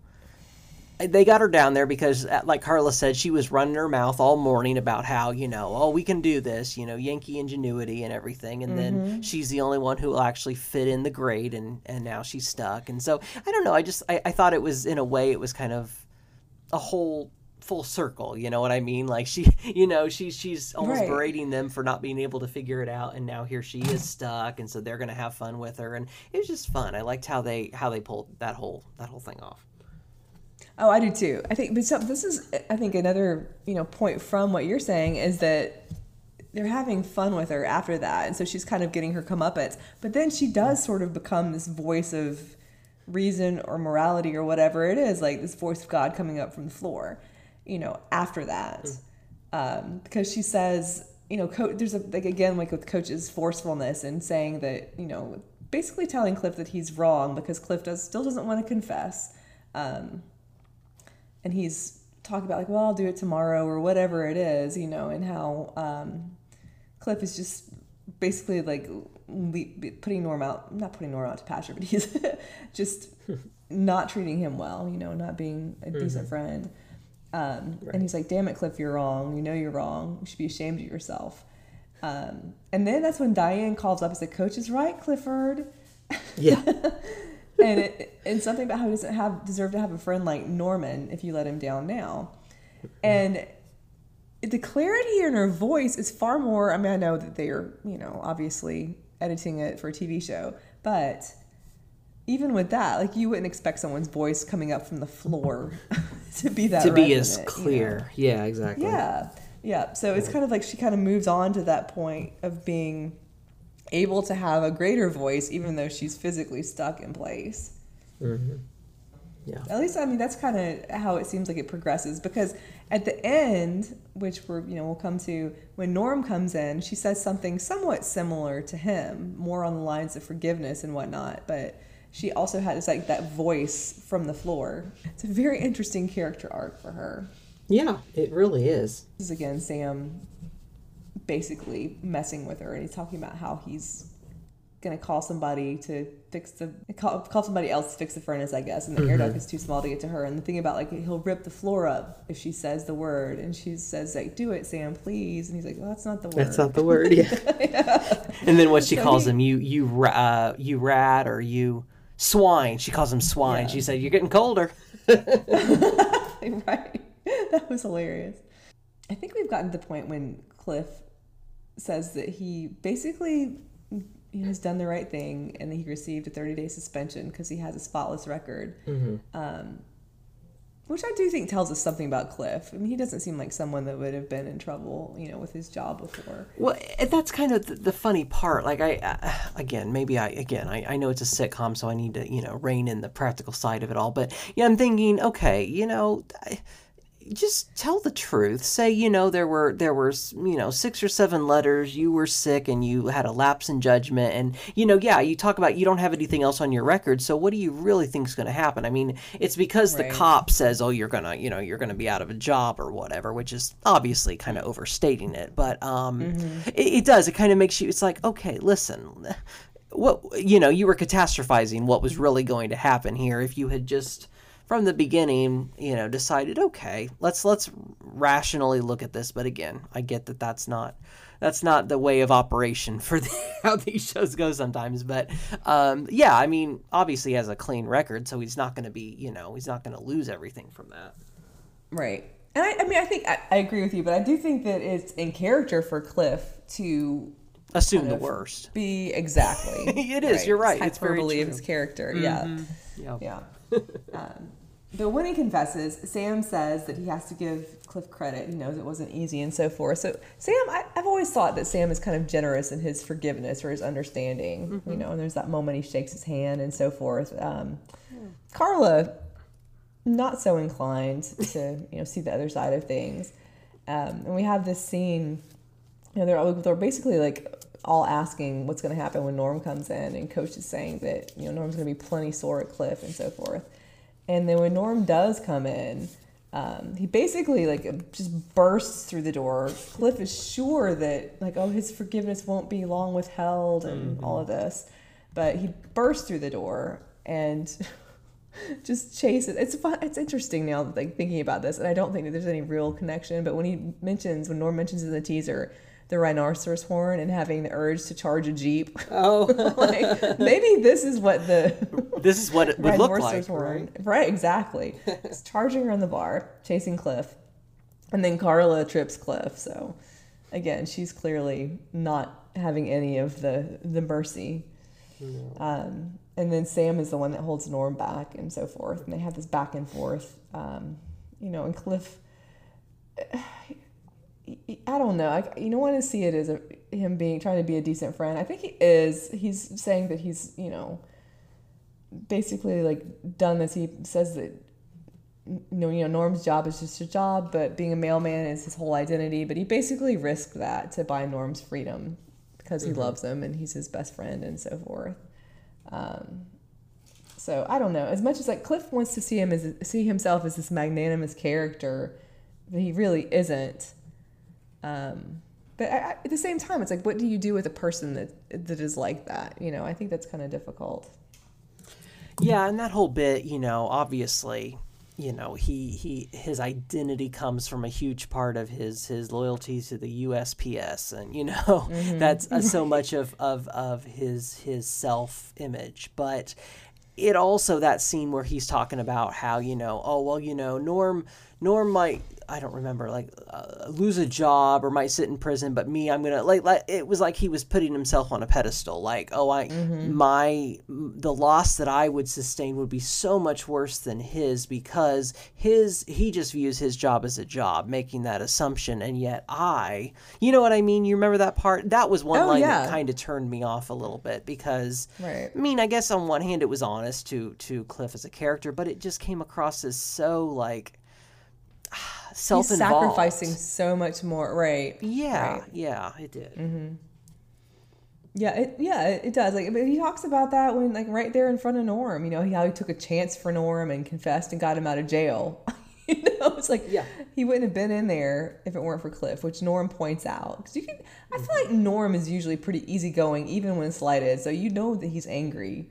they got her down there because, uh, like Carla said, she was running her mouth all morning about how, you know, oh, we can do this, you know, Yankee ingenuity and everything. And mm-hmm. then she's the only one who will actually fit in the grade, and, and now she's stuck. And so, I don't know. I just, I, I thought it was, in a way, it was kind of a whole full circle you know what i mean like she [laughs] you know she's she's almost right. berating them for not being able to figure it out and now here she is [clears throat] stuck and so they're gonna have fun with her and it was just fun i liked how they how they pulled that whole that whole thing off Oh, I do too. I think, but so, this is, I think, another you know point from what you're saying is that they're having fun with her after that, and so she's kind of getting her comeuppance. But then she does sort of become this voice of reason or morality or whatever it is, like this voice of God coming up from the floor. You know, after that, um, because she says, you know, coach, there's a like again like with Coach's forcefulness and saying that you know, basically telling Cliff that he's wrong because Cliff does still doesn't want to confess. Um, and he's talking about like, well, I'll do it tomorrow or whatever it is, you know, and how um, Cliff is just basically like putting Norm out, not putting Norm out to pasture, but he's [laughs] just [laughs] not treating him well, you know, not being a mm-hmm. decent friend. Um, right. And he's like, damn it, Cliff, you're wrong. You know you're wrong. You should be ashamed of yourself. Um, and then that's when Diane calls up and said, Coach is right, Clifford. Yeah. [laughs] and it, and something about how he doesn't have deserve to have a friend like Norman if you let him down now. And the clarity in her voice is far more. I mean, I know that they are, you know, obviously editing it for a TV show, but even with that, like you wouldn't expect someone's voice coming up from the floor [laughs] to be that to be as clear. You know? Yeah, exactly. Yeah, yeah. So it's kind of like she kind of moves on to that point of being able to have a greater voice even though she's physically stuck in place. Mm-hmm. Yeah. At least I mean that's kind of how it seems like it progresses because at the end, which we're you know we'll come to when Norm comes in, she says something somewhat similar to him, more on the lines of forgiveness and whatnot, but she also has like that voice from the floor. It's a very interesting character arc for her. Yeah, it really is. This is again Sam basically messing with her and he's talking about how he's gonna call somebody to fix the call, call somebody else to fix the furnace, I guess, and the mm-hmm. air duct is too small to get to her. And the thing about like he'll rip the floor up if she says the word, and she says like, "Do it, Sam, please," and he's like, "Well, that's not the word." That's not the word. Yeah. [laughs] yeah. And then what she so calls he, him, you you uh, you rat or you swine. She calls him swine. Yeah. She said, "You're getting colder." [laughs] right. That was hilarious. I think we've gotten to the point when Cliff says that he basically he has done the right thing and he received a 30 day suspension because he has a spotless record. Mm-hmm. Um, which I do think tells us something about Cliff. I mean, he doesn't seem like someone that would have been in trouble, you know, with his job before. Well, that's kind of the, the funny part. Like, I, uh, again, maybe I, again, I, I know it's a sitcom, so I need to, you know, rein in the practical side of it all. But yeah, I'm thinking, okay, you know, I, just tell the truth. Say, you know, there were there were you know six or seven letters. You were sick and you had a lapse in judgment, and you know, yeah, you talk about you don't have anything else on your record. So what do you really think is going to happen? I mean, it's because right. the cop says, oh, you're gonna you know you're gonna be out of a job or whatever, which is obviously kind of overstating it. But um, mm-hmm. it, it does. It kind of makes you. It's like, okay, listen. What you know, you were catastrophizing what was really going to happen here if you had just from the beginning, you know, decided, okay, let's let's rationally look at this. But again, I get that that's not that's not the way of operation for [laughs] the, how these shows go sometimes. But um, yeah, I mean, obviously he has a clean record, so he's not going to be, you know, he's not going to lose everything from that. Right. And I, I mean, I think I, I, agree with you, but I do think that it's in character for Cliff to assume the worst. Be exactly. [laughs] it is. Right. You're right. It's, it's hyperbole of his character. Mm-hmm. Yeah. Yeah. [laughs] um, but when he confesses, Sam says that he has to give Cliff credit. He knows it wasn't easy and so forth. So Sam, I, have always thought that Sam is kind of generous in his forgiveness or his understanding. Mm-hmm. You know, and there's that moment he shakes his hand and so forth. Um, yeah. Carla, not so inclined to you know see the other side of things. Um, and we have this scene. You know, they're they're basically like all asking what's going to happen when Norm comes in, and Coach is saying that you know Norm's going to be plenty sore at Cliff and so forth. And then when Norm does come in, um, he basically like just bursts through the door. Cliff is sure that like oh his forgiveness won't be long withheld and mm-hmm. all of this, but he bursts through the door and [laughs] just chases. It's fun. It's interesting now like thinking about this, and I don't think that there's any real connection. But when he mentions when Norm mentions in the teaser the rhinoceros horn and having the urge to charge a jeep. Oh, [laughs] like maybe this is what the [laughs] this is what it would look like, horn. right? Right, exactly. [laughs] It's charging around the bar, chasing Cliff, and then Carla trips Cliff. So again, she's clearly not having any of the the mercy. Um, and then Sam is the one that holds Norm back and so forth, and they have this back and forth. Um, you know, and Cliff I don't know. I, you don't want to see it as a, him being trying to be a decent friend. I think he is. He's saying that he's you know basically like done this. He says that you know, you know Norm's job is just a job, but being a mailman is his whole identity. But he basically risked that to buy Norm's freedom because he mm-hmm. loves him and he's his best friend and so forth. Um, so I don't know. As much as like Cliff wants to see him as see himself as this magnanimous character, he really isn't um, but I, at the same time, it's like, what do you do with a person that that is like that? You know, I think that's kind of difficult. Yeah, and that whole bit, you know, obviously, you know, he he his identity comes from a huge part of his his loyalty to the USPS, and you know, [laughs] mm-hmm. that's uh, so [laughs] much of of of his his self image, but. It also that scene where he's talking about how you know oh well you know Norm Norm might I don't remember like uh, lose a job or might sit in prison, but me I'm gonna like, like it was like he was putting himself on a pedestal. Like oh I mm-hmm. my the loss that I would sustain would be so much worse than his because his he just views his job as a job, making that assumption, and yet I you know what I mean. You remember that part? That was one oh, line yeah. that kind of turned me off a little bit because right. I mean I guess on one hand it was honest to to Cliff as a character, but it just came across as so like self He's sacrificing so much more, right? Yeah, right. yeah, it did. Mm-hmm. Yeah, it, yeah, it, does. Like, but he talks about that when, like, right there in front of Norm. You know, how he took a chance for Norm and confessed and got him out of jail. [laughs] you know, it's like yeah. he wouldn't have been in there if it weren't for Cliff, which Norm points out. Because you can, I feel like Norm is usually pretty easygoing, even when slighted. So you know that he's angry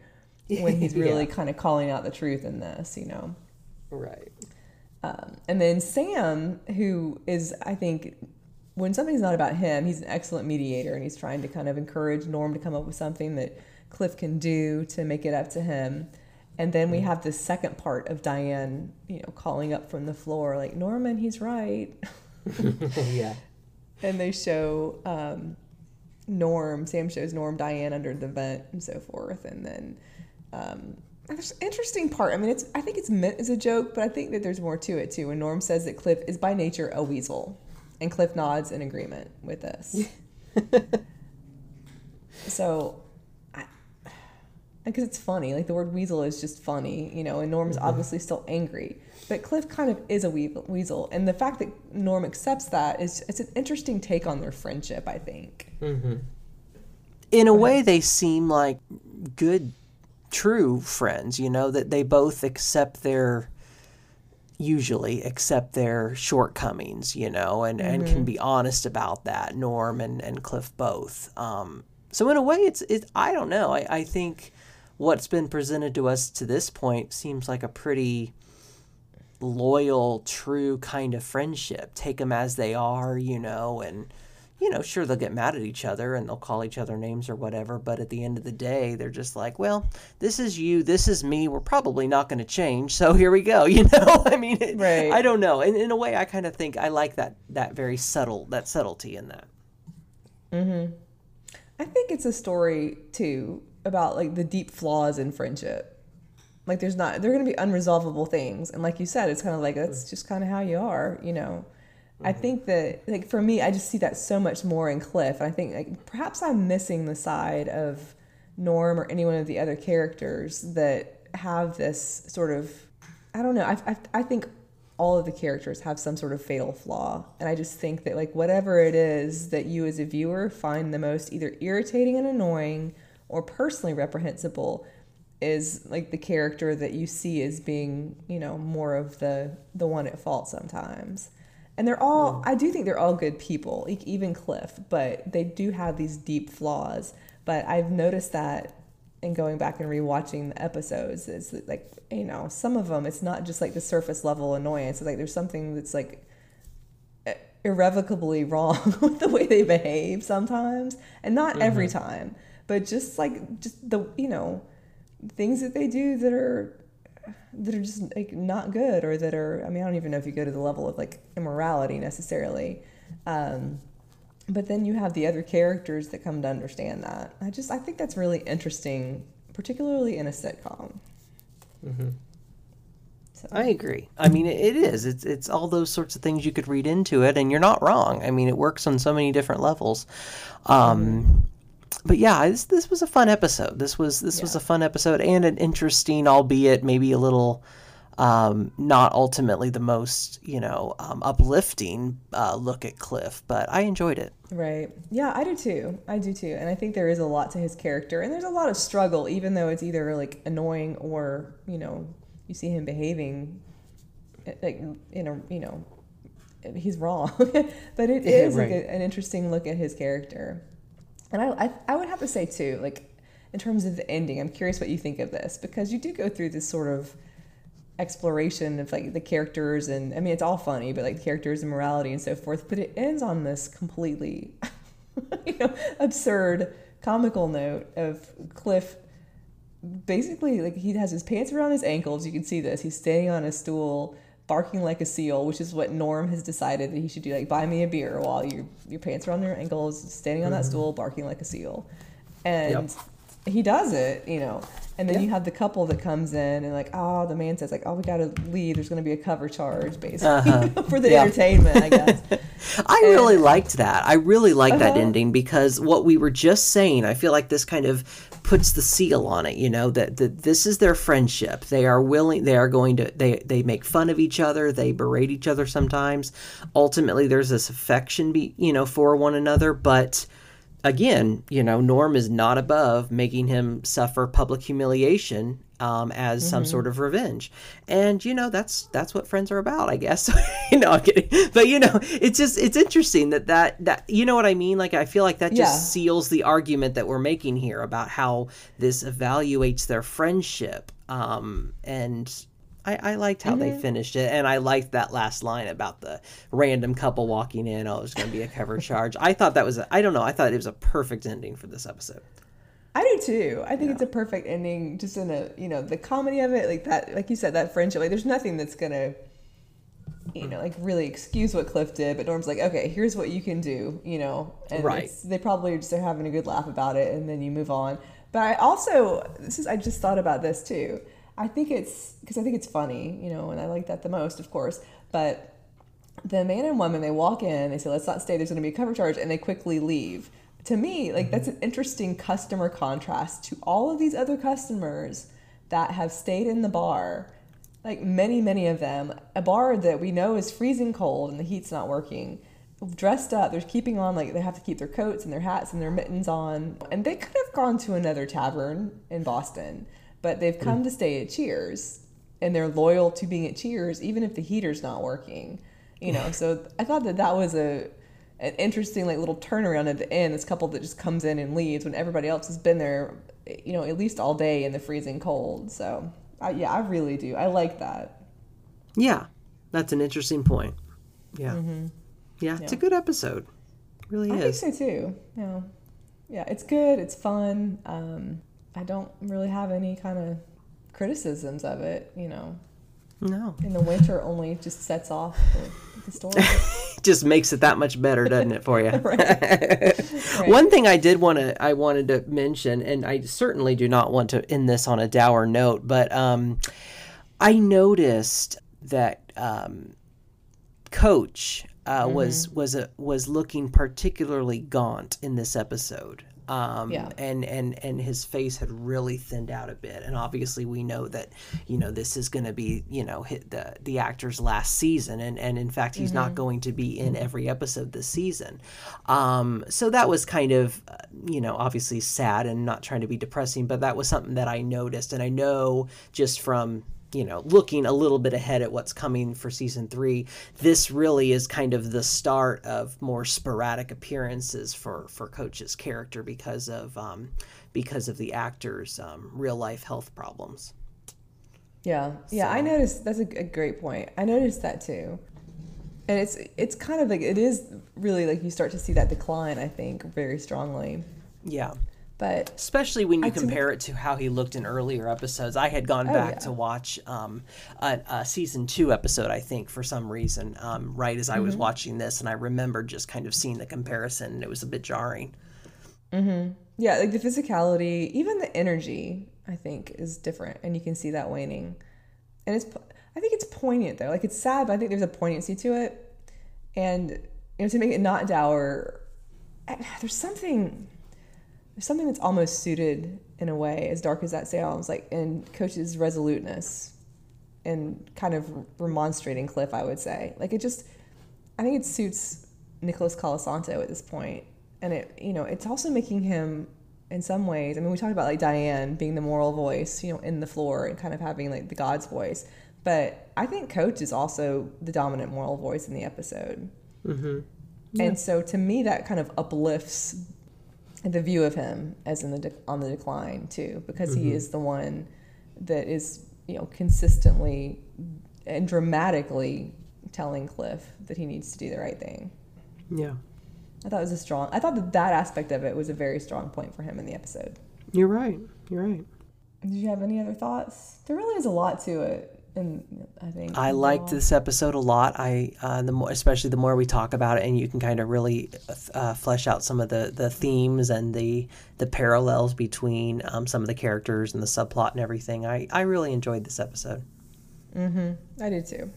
when he's [laughs] really yeah. kind of calling out the truth in this. You know, right. Um, and then Sam, who is, I think, when something's not about him, he's an excellent mediator and he's trying to kind of encourage Norm to come up with something that Cliff can do to make it up to him. And then we mm-hmm. have the second part of Diane, you know, calling up from the floor, like, Norman, he's right. [laughs] yeah. And they show um, Norm, Sam shows Norm Diane under the vent and so forth. And then um, there's an interesting part. I mean, it's I think it's meant as a joke, but I think that there's more to it too. When Norm says that Cliff is by nature a weasel, and Cliff nods in agreement with this. [laughs] so, because it's funny, like the word weasel is just funny, you know. And Norm's mm-hmm. obviously still angry, but Cliff kind of is a weasel, and the fact that Norm accepts that is it's an interesting take on their friendship. I think. Mm-hmm. In a way, they seem like good true friends, you know, that they both accept their usually accept their shortcomings, you know, and, mm-hmm. and can mm-hmm. be honest about that, Norm and, and Cliff both. Um, so in a way it's it I don't know. I, I think what's been presented to us to this point seems like a pretty loyal, true kind of friendship. Take them as they are, you know, and you know, sure they'll get mad at each other and they'll call each other names or whatever, but at the end of the day, they're just like, well, this is you, this is me. We're probably not going to change, so [laughs] here we go. [laughs] You know, I mean, it, right. I don't know. And in a way, I kind of think I like that that very subtle that subtlety in that. Mm-hmm. I think it's a story too about like the deep flaws in friendship. Like there's not there are going to be unresolvable things, and like you said, it's kind of like that's just kind of how you are, you know. I mm-hmm. think that like for me, I just see that so much more in Cliff. And I think like perhaps I'm missing the side of Norm or any one of the other characters that have this sort of I don't know. I, I, I think all of the characters have some sort of fatal flaw, and I just think that like whatever it is that you as a viewer find the most either irritating and annoying or personally reprehensible is like the character that you see as being you know more of the the one at fault sometimes and they're all mm. i do think they're all good people like even cliff but they do have these deep flaws but i've noticed that in going back and rewatching the episodes is like you know some of them it's not just like the surface level annoyance it's like there's something that's like irrevocably [laughs] wrong with the way they behave sometimes and not mm-hmm. every time but just like just the you know things that they do that are that are just like not good or that are I mean I don't even know if you go to the level of like immorality necessarily. Um, but then you have the other characters that come to understand that. I just I think that's really interesting, particularly in a sitcom. Mm-hmm. So. I agree. I mean, it is. It's it's all those sorts of things you could read into it, and you're not wrong. I mean, it works on so many different levels. Um, mm-hmm but yeah, this, this was a fun episode. This was this yeah. was a fun episode and an interesting, albeit maybe a little um, not ultimately the most you know um, uplifting uh, look at Cliff, but I enjoyed it. Right. Yeah, I do too. I do too. And I think there is a lot to his character, and there's a lot of struggle, even though it's either like annoying or you know you see him behaving eh, like in a you know he's wrong, [laughs] but it is right. like a, an interesting look at his character. And I, I, I would have to say too, like in terms of the ending, I'm curious what you think of this because you do go through this sort of exploration of like the characters and I mean it's all funny, but like characters and morality and so forth. But it ends on this completely, [laughs] you know, absurd comical note of Cliff. Basically, like he has his pants around his ankles. You can see this. He's standing on a stool, barking like a seal, which is what Norm has decided that he should do. Like, buy me a beer while your your pants are on your ankles, standing on that mm-hmm. stool, barking like a seal, and yep. he does it, you know. And then yeah. you have the couple that comes in and like, oh, the man says like, oh, we got to leave. There's going to be a cover charge basically uh-huh. [laughs] for the yeah. entertainment, I guess. [laughs] I and, really liked that. I really liked uh-huh. that ending because what we were just saying, I feel like this kind of puts the seal on it you know that, that this is their friendship they are willing they are going to they they make fun of each other they berate each other sometimes ultimately there's this affection be you know for one another but again, you know, Norm is not above making him suffer public humiliation um, as mm-hmm. some sort of revenge, and you know that's that's what friends are about, I guess. [laughs] you know, I'm kidding, but you know, it's just it's interesting that that that you know what I mean. Like I feel like that just yeah. seals the argument that we're making here about how this evaluates their friendship, um, and I, I liked how mm-hmm. they finished it, and I liked that last line about the random couple walking in. Oh, it was going to be a cover [laughs] charge. I thought that was I don't know. I thought it was a perfect ending for this episode. I do too. I think yeah. it's a perfect ending, just in a you know the comedy of it, like that, like you said, that friendship. Like, there's nothing that's gonna, you know, like really excuse what Cliff did. But Norm's like, okay, here's what you can do, you know, and right. they probably just are having a good laugh about it, and then you move on. But I also, this is, I just thought about this too I think it's because I think it's funny, you know, and I like that the most, of course. But the man and woman, they walk in, they say, let's not stay, there's going to be a cover charge, and they quickly leave. To me, like that's an mm-hmm. interesting customer contrast to all of these other customers that have stayed in the bar. Like many, many of them, a bar that we know is freezing cold and the heat's not working dressed up. They're keeping on like they have to keep their coats and their hats and their mittens on. And they could have gone to another tavern in Boston but they've come mm. to stay at Cheers and they're loyal to being at Cheers even if the heater's not working. You know, so I thought that that was a an interesting like little turnaround at the end. This couple that just comes in and leaves when everybody else has been there, you know, at least all day in the freezing cold. So I, yeah, I really do. I like that. Yeah, that's an interesting point. Yeah, mm-hmm. yeah, it's yeah. a good episode. It really I is. I think so too. Yeah, yeah, it's good. It's fun. Um, I don't really have any kind of criticisms of it, you know. No. In the winter, only just sets off the, the story. [laughs] just makes it that much better, doesn't it, for you? [laughs] right. right. [laughs] One thing I did want to, I wanted to mention, and I certainly do not want to end this on a dour note, but um, I noticed that um, Coach uh, mm-hmm. was was a, was looking particularly gaunt in this episode um, yeah. and and and his face had really thinned out a bit and obviously we know that you know this is going to be you know hit the the actor's last season and and in fact he's mm-hmm. not going to be in every episode this season um, so that was kind of uh, you know obviously sad and not trying to be depressing but that was something that I noticed and I know just from you know, looking a little bit ahead at what's coming for season three, this really is kind of the start of more sporadic appearances for for Coach's character because of um, because of the actor's um, real life health problems. Yeah, yeah, so. I noticed. That's a, a great point. I noticed that too, and it's it's kind of like it is really like you start to see that decline. I think very strongly. Yeah. But especially when you compare it to how he looked in earlier episodes, I had gone oh, back yeah. to watch um, a, a, season two episode, I think, for some reason, um, right as I mm-hmm. was watching this, and I remember just kind of seeing the comparison, and it was a bit jarring. Mm-hmm. Yeah, like the physicality, even the energy, I think, is different, and you can see that waning. And it's, I think it's poignant though. Like it's sad, but I think there's a poignancy to it, and you know, to make it not dour, there's something there's something that's almost suited in a way, as dark as that sounds, like in Coach's resoluteness and kind of remonstrating Cliff, I would say. Like it just, I think it suits Nicholas Colasanto at this point, and it, you know, it's also making him in some ways. I mean, we talked about like Diane being the moral voice, you know, in the floor and kind of having like the God's voice, but I think Coach is also the dominant moral voice in the episode. Mm-hmm. Yeah. And so to me, that kind of uplifts the view of him as in the de- on the decline too, because mm-hmm. he is the one that is you know consistently and dramatically telling Cliff that he needs to do the right thing. Yeah. I thought it was a strong. I thought that that aspect of it was a very strong point for him in the episode. You're right. You're right. Did you have any other thoughts? There really is a lot to it. And I think I liked this episode a lot. I uh, the more, especially the more we talk about it, and you can kind of really uh, flesh out some of the, the themes and the the parallels between um, some of the characters and the subplot and everything. I I really enjoyed this episode. Mm-hmm. I did too.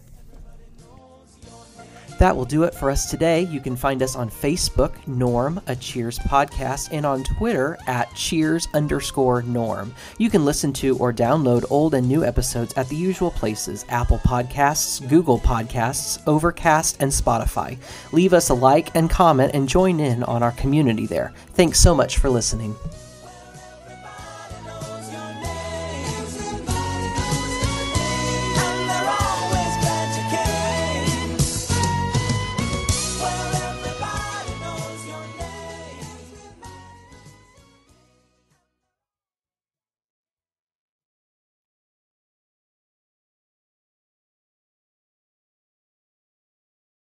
That will do it for us today. You can find us on Facebook, Norm, a Cheers podcast, and on Twitter at Cheers underscore Norm. You can listen to or download old and new episodes at the usual places Apple Podcasts, Google Podcasts, Overcast, and Spotify. Leave us a like and comment and join in on our community there. Thanks so much for listening.